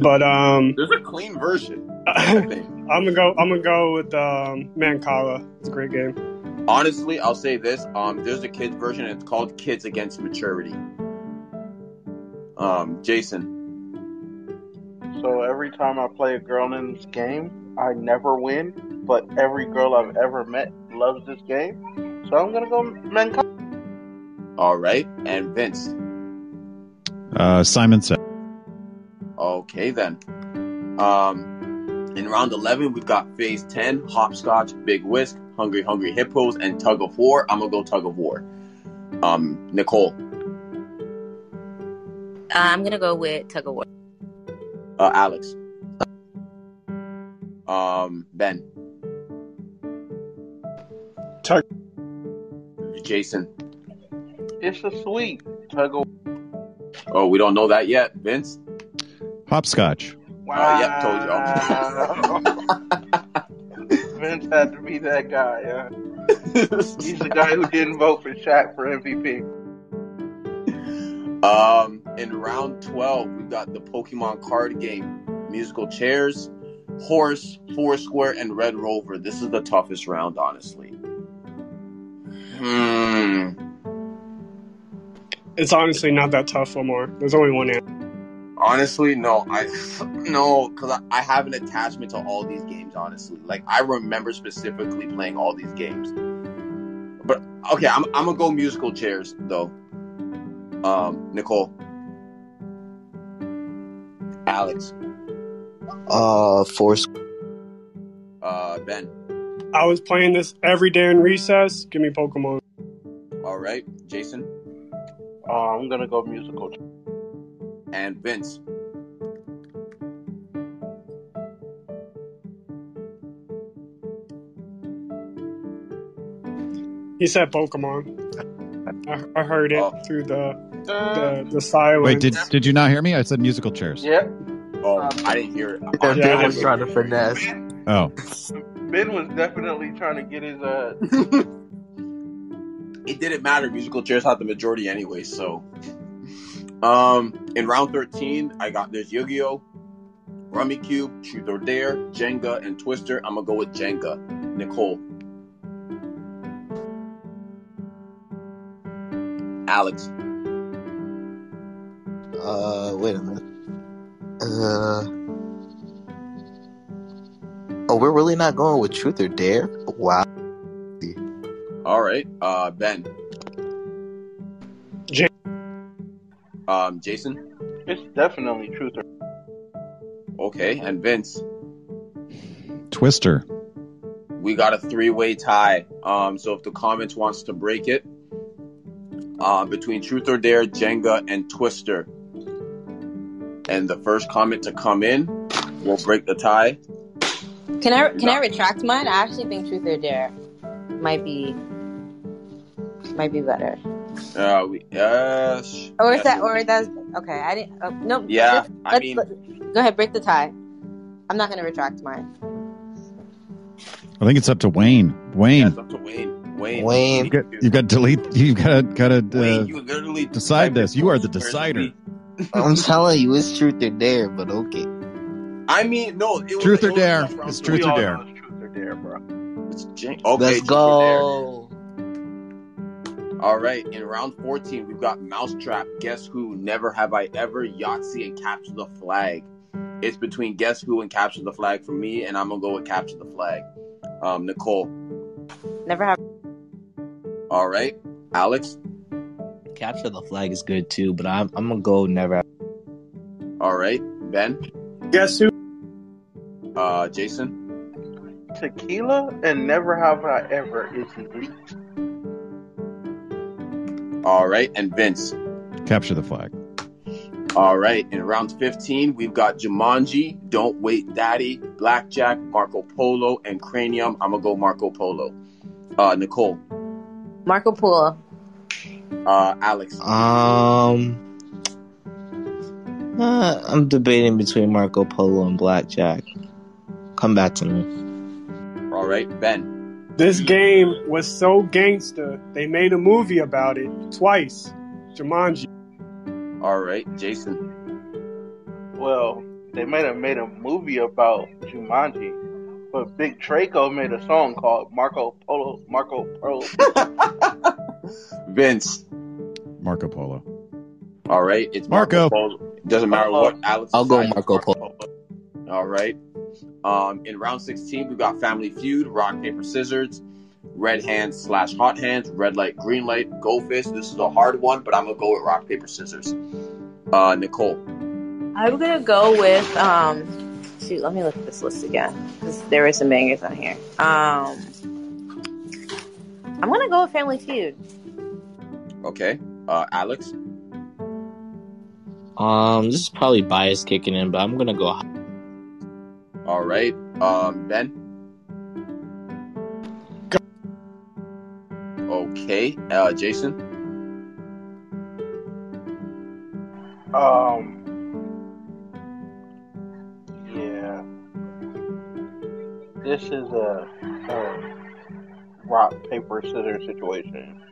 Speaker 3: But um,
Speaker 1: There's a clean version. I
Speaker 3: I'm gonna go. I'm gonna go with um, Mancala. It's a great game.
Speaker 1: Honestly, I'll say this. Um, there's a kids version. And it's called Kids Against Maturity. Um, Jason.
Speaker 4: So every time I play a girl in this game, I never win. But every girl I've ever met loves this game. So I'm gonna go Mancala.
Speaker 1: All right. And Vince.
Speaker 2: Uh, Simon said.
Speaker 1: Okay then. Um, in round eleven, we've got phase ten: hopscotch, Bid Whist, hungry hungry hippos, and tug of war. I'm gonna go tug of war. Um, Nicole,
Speaker 6: Uh, I'm gonna go with Tug of War.
Speaker 1: uh, Alex, um, Ben,
Speaker 3: Tug.
Speaker 1: Jason.
Speaker 4: It's a sweet tug of
Speaker 1: Oh, we don't know that yet. Vince.
Speaker 2: Hopscotch.
Speaker 1: Oh, yep, told
Speaker 4: you. Vince had to be that guy. Yeah. He's the guy who didn't vote for Shaq for MVP.
Speaker 1: Um, in round 12, we've got the Pokemon card game, musical chairs, horse, foursquare, and red rover. This is the toughest round, honestly. Hmm.
Speaker 3: It's honestly not that tough, Lamar. There's only one answer.
Speaker 1: Honestly, no. I no, because I, I have an attachment to all these games. Honestly, like I remember specifically playing all these games. But okay, I'm I'm gonna go musical chairs though. Um, Nicole, Alex,
Speaker 5: Uh, force.
Speaker 1: uh, Ben.
Speaker 3: I was playing this every day in recess. Give me Pokemon.
Speaker 1: All right, Jason
Speaker 4: Uh, I'm gonna go musical.
Speaker 1: And Vince.
Speaker 3: He said Pokemon. I, I heard it
Speaker 1: Oh.
Speaker 3: through the,
Speaker 4: Uh,
Speaker 3: the the silence.
Speaker 2: Wait, did did you not hear me? I said musical chairs.
Speaker 4: Yep.
Speaker 1: Oh, I didn't hear it.
Speaker 3: Yeah,
Speaker 5: Ben
Speaker 3: I
Speaker 5: was trying to finesse.
Speaker 2: Oh,
Speaker 4: Ben was definitely trying to get his uh.
Speaker 1: it didn't matter. Musical chairs had the majority anyway. So, um, in round thirteen, I got there's Yu-Gi-Oh, Rummikub, Truth or Dare, Jenga, and Twister. I'm gonna go with Jenga. Nicole, Alex,
Speaker 5: Uh, wait a minute. Uh. Oh, we're really not going with truth or dare? Wow.
Speaker 1: all right. Uh, Ben, um, Jason,
Speaker 4: It's definitely truth or
Speaker 1: okay, and Vince.
Speaker 2: Twister.
Speaker 1: we got a three-way tie. Um, so if the comments wants to break it, uh, between Truth or Dare, Jenga, and Twister, and the first comment to come in will break the tie.
Speaker 6: Can I can I retract mine? I actually think Truth or Dare might be might be better.
Speaker 1: Uh, we, uh, sh-
Speaker 6: Or is
Speaker 1: yes,
Speaker 6: that or that's okay? I didn't. Uh, no.
Speaker 1: Yeah,
Speaker 6: let's-
Speaker 1: I
Speaker 6: let's-
Speaker 1: mean-
Speaker 6: let- go ahead, break the tie. I'm not gonna retract mine.
Speaker 2: I think it's up to Wayne. Wayne,
Speaker 1: Yeah, it's up to Wayne. Wayne.
Speaker 5: Wayne.
Speaker 2: you got you got to delete. You got to got to
Speaker 1: Wayne,
Speaker 2: uh,
Speaker 1: you literally
Speaker 2: decide this. You are the decider.
Speaker 5: I'm telling you, it's truth or dare, but okay.
Speaker 1: I mean, no. It was,
Speaker 2: Truth
Speaker 1: it
Speaker 2: or
Speaker 1: was a
Speaker 2: dare.
Speaker 1: tough round
Speaker 2: It's truth or dare.
Speaker 4: it's truth or dare, bro.
Speaker 1: It's Jen- okay,
Speaker 5: Let's
Speaker 1: Truth Dare.
Speaker 5: go.
Speaker 1: All right, in round 14, we've got Mousetrap, Guess Who, Never Have I Ever, Yahtzee, and Capture the Flag. It's between Guess Who and Capture the Flag for me, and I'm gonna go with Capture the Flag. Um, Nicole.
Speaker 8: Never have.
Speaker 1: All right, Alex.
Speaker 5: Capture the flag is good too, but I'm I'm gonna go never. Have.
Speaker 1: All right, Ben.
Speaker 3: Guess who?
Speaker 1: Uh, Jason.
Speaker 4: Tequila and Never Have I Ever is elite.
Speaker 1: All right, and Vince.
Speaker 2: Capture the flag.
Speaker 1: All right, in round 15, we've got Jumanji, Don't Wake Daddy, Blackjack, Marco Polo, and Cranium. I'm gonna go Marco Polo. Uh, Nicole.
Speaker 6: Marco Polo.
Speaker 1: Uh, Alex.
Speaker 5: Um, uh, I'm debating between Marco Polo and Blackjack. Come back to me.
Speaker 1: All right, Ben.
Speaker 3: This game was so gangster, they made a movie about it twice. Jumanji.
Speaker 1: All right, Jason.
Speaker 4: Well, they might have made a movie about Jumanji, but Big Draco made a song called Marco Polo, Marco Polo.
Speaker 1: Vince.
Speaker 2: Marco Polo.
Speaker 1: All right, it's Marco,
Speaker 2: Marco.
Speaker 1: Polo. It doesn't matter what Alex.
Speaker 5: I'll go
Speaker 1: decides,
Speaker 5: Marco
Speaker 1: it's Polo. All right. Um, in round 16, we've got Family Feud, Rock Paper Scissors, Red Hands slash Hot Hands, Red Light Green Light, Go Fish. This is a hard one, but I'm gonna go with Rock Paper Scissors. Uh, Nicole.
Speaker 6: I'm gonna go with um. Shoot, let me look at this list again because there are some bangers on here. Um, I'm gonna go with Family Feud.
Speaker 1: Okay. Uh, Alex.
Speaker 5: Um, this is probably bias kicking in, but I'm gonna go.
Speaker 1: All right. Um, Ben. Okay. Uh, Jason.
Speaker 4: Um, yeah, this is a, a rock paper scissors situation.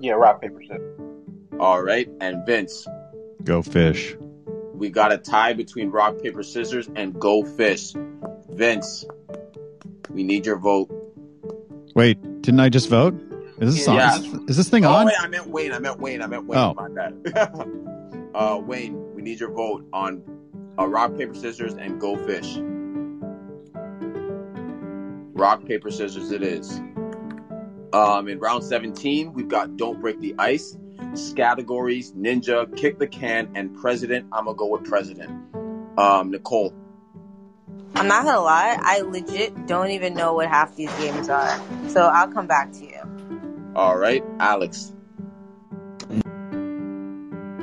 Speaker 4: Yeah, rock paper scissors.
Speaker 1: All right. And Vince.
Speaker 2: Go fish.
Speaker 1: We got a tie between rock, paper, scissors and go fish. Vince, we need your vote.
Speaker 2: Wait, didn't I just vote? Is this on?
Speaker 1: Yeah.
Speaker 2: Is, this, is this thing
Speaker 1: Oh,
Speaker 2: on?
Speaker 1: wait, I meant Wayne. I meant Wayne. I meant Wayne.
Speaker 2: Oh.
Speaker 1: My bad. uh, Wayne, we need your vote on uh, rock, paper, scissors and go fish. Rock, paper, scissors it is. Um, in round 17, we've got Don't Break the Ice, categories, Ninja, Kick the Can, and President. I'm going to go with President. Um, Nicole.
Speaker 6: I'm not gonna lie, I legit don't even know what half these games are. So I'll come back to you.
Speaker 1: All right, Alex.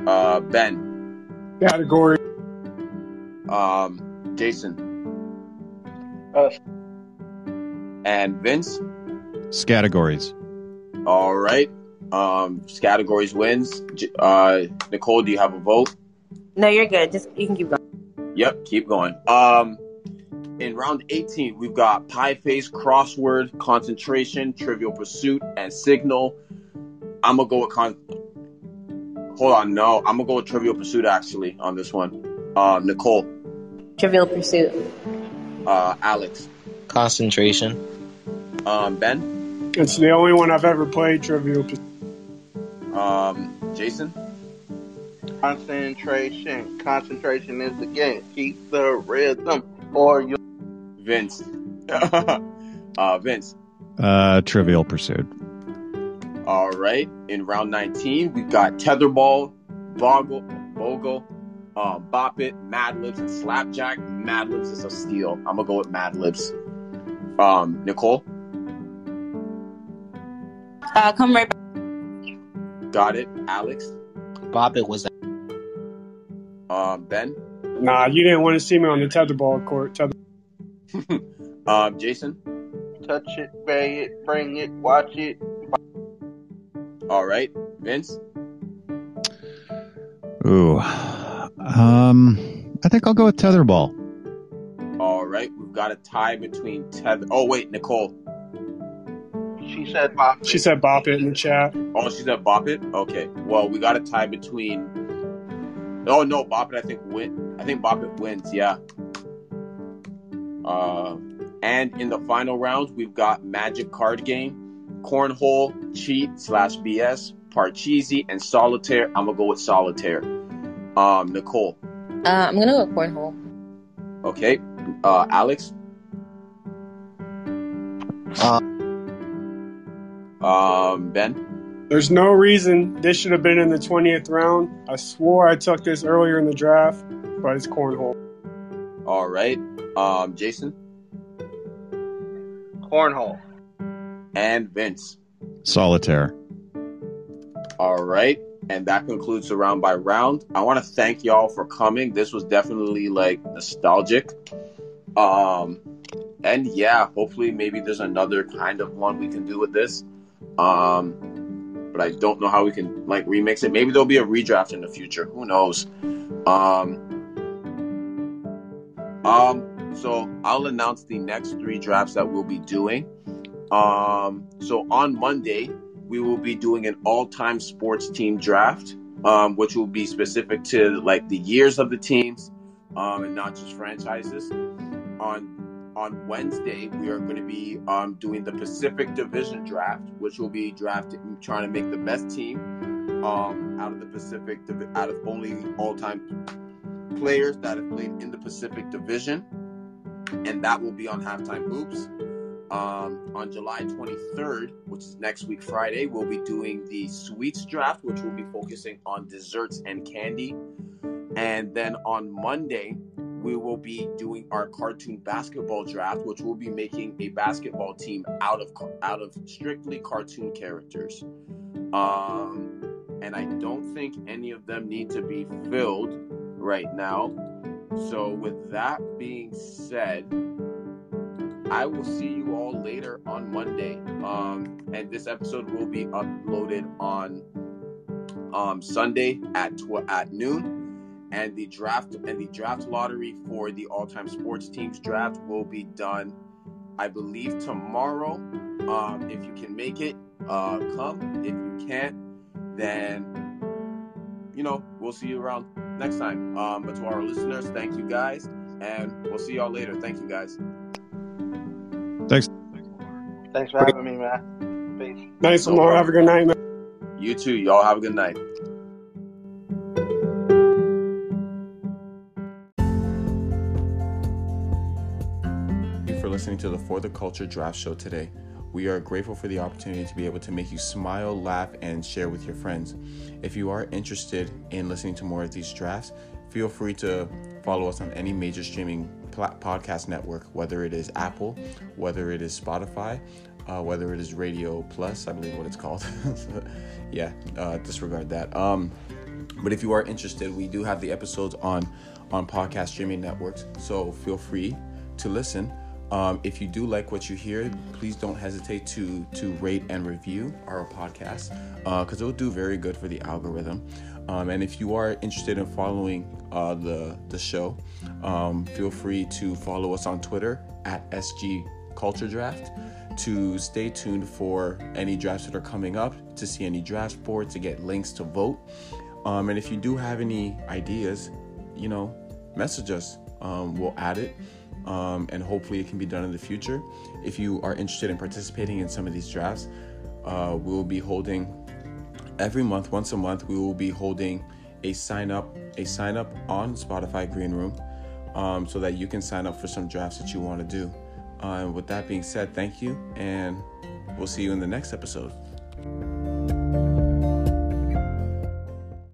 Speaker 1: Uh, Ben.
Speaker 3: Category.
Speaker 1: Um, Jason.
Speaker 4: Us.
Speaker 1: And Vince.
Speaker 2: Categories.
Speaker 1: All right. Um, categories wins. Uh, Nicole, do you have a vote?
Speaker 6: No, you're good. Just you can keep going.
Speaker 1: Yep, keep going. Um, in round 18, we've got Pie Face, Crossword, Concentration, Trivial Pursuit, and Signal. I'm gonna go with con. Hold on, no, I'm gonna go with Trivial Pursuit actually on this one. Uh, Nicole,
Speaker 6: Trivial Pursuit.
Speaker 1: uh, Alex,
Speaker 5: Concentration.
Speaker 1: um, Ben,
Speaker 3: It's the only one I've ever played. Trivial. Pursuit.
Speaker 1: Um, Jason,
Speaker 4: Concentration. Concentration is the game. Keep the rhythm, or you.
Speaker 1: Vince, uh, Vince.
Speaker 2: Uh, Trivial Pursuit.
Speaker 1: All right. In round 19, we've got Tetherball, Boggle, Bogle, um, Bop It, Mad Libs, and Slapjack. Mad Libs is a steal. I'm gonna go with Mad Libs. Um, Nicole,
Speaker 6: Uh, come right back.
Speaker 1: Got it. Alex,
Speaker 5: Bop it was
Speaker 1: um, Ben,
Speaker 3: Nah, you didn't want to see me on the tetherball court. Tether-
Speaker 1: um, Jason.
Speaker 4: Touch it, bay it, bring it, watch it.
Speaker 1: All right, Vince.
Speaker 2: Ooh. Um, I think I'll go with Tetherball.
Speaker 1: All right, we've got a tie between Tether. Oh wait, Nicole.
Speaker 4: She said, "Bop."
Speaker 3: She said bop it in the chat.
Speaker 1: Oh, she said Bop It. Okay. Well, we got a tie between. Oh no, Bop It. I think win. I think Bop It wins. Yeah. Uh, and in the final round, we've got Magic Card Game, cornhole, cheat slash BS, parcheesi, and solitaire. I'm gonna go with solitaire. Um, Nicole.
Speaker 6: Uh, I'm gonna go with cornhole.
Speaker 1: Okay. Uh, Alex.
Speaker 2: Uh,
Speaker 1: Um, Ben.
Speaker 3: There's no reason this should have been in the 20th round. I swore I took this earlier in the draft, but it's cornhole.
Speaker 1: All right. Um, Jason
Speaker 4: Cornhole.
Speaker 1: and Vince.
Speaker 2: solitaire.
Speaker 1: All right. And that concludes the round by round. I want to thank y'all for coming. This was definitely like nostalgic. Um, and yeah, hopefully maybe there's another kind of one we can do with this. Um, but I don't know how we can like remix it. Maybe there'll be a redraft in the future. Who knows? Um, um, so I'll announce the next three drafts that we'll be doing. Um, so on Monday, we will be doing an all-time sports team draft, um, which will be specific to like the years of the teams, um, and not just franchises. On on Wednesday, we are going to be um, doing the Pacific Division draft, which will be drafting, trying to make the best team um, out of the Pacific, out of only all-time players that have played in the Pacific Division, and that will be on halftime hoops. Um, on July 23rd, which is next week Friday, we'll be doing the sweets draft, which will be focusing on desserts and candy. And then on Monday, we will be doing our cartoon basketball draft, which will be making a basketball team out of out of strictly cartoon characters. Um, and I don't think any of them need to be filled right now. So, with that being said, I will see you all later on Monday. Um, and this episode will be uploaded on um, Sunday at tw- at noon. And the draft and the draft lottery for the all-time sports teams draft will be done, I believe, tomorrow. Um, if you can make it, uh, come. If you can't, then you know we'll see you around next time. Um, but to our listeners, thank you guys, and we'll see y'all later. Thank you guys.
Speaker 2: Thanks.
Speaker 4: Thanks for having me, man. Peace.
Speaker 3: Nice,
Speaker 1: No
Speaker 3: Lamar. Have a good night, man.
Speaker 1: You too. Y'all have a good night.
Speaker 9: Listening to the For the Culture Draft Show today. We are grateful for the opportunity to be able to make you smile, laugh, and share with your friends. If you are interested in listening to more of these drafts, feel free to follow us on any major streaming podcast network, whether it is Apple, whether it is Spotify, uh, whether it is Radio Plus, I believe what it's called. yeah, uh, disregard that. Um, but if you are interested, we do have the episodes on on podcast streaming networks, so feel free to listen. Um, if you do like what you hear, please don't hesitate to to rate and review our podcast because it will do very good for the algorithm. Um, and if you are interested in following uh, the the show, um, feel free to follow us on Twitter at SG Culture Draft to stay tuned for any drafts that are coming up, to see any draft boards, to get links to vote. Um, and if you do have any ideas, you know, message us. Um, we'll add it, um, and hopefully it can be done in the future. If you are interested in participating in some of these drafts, uh, we will be holding every month, once a month, we will be holding a sign up, a sign up on Spotify Green Room, um, so that you can sign up for some drafts that you want to do. Uh, with that being said, thank you, and we'll see you in the next episode.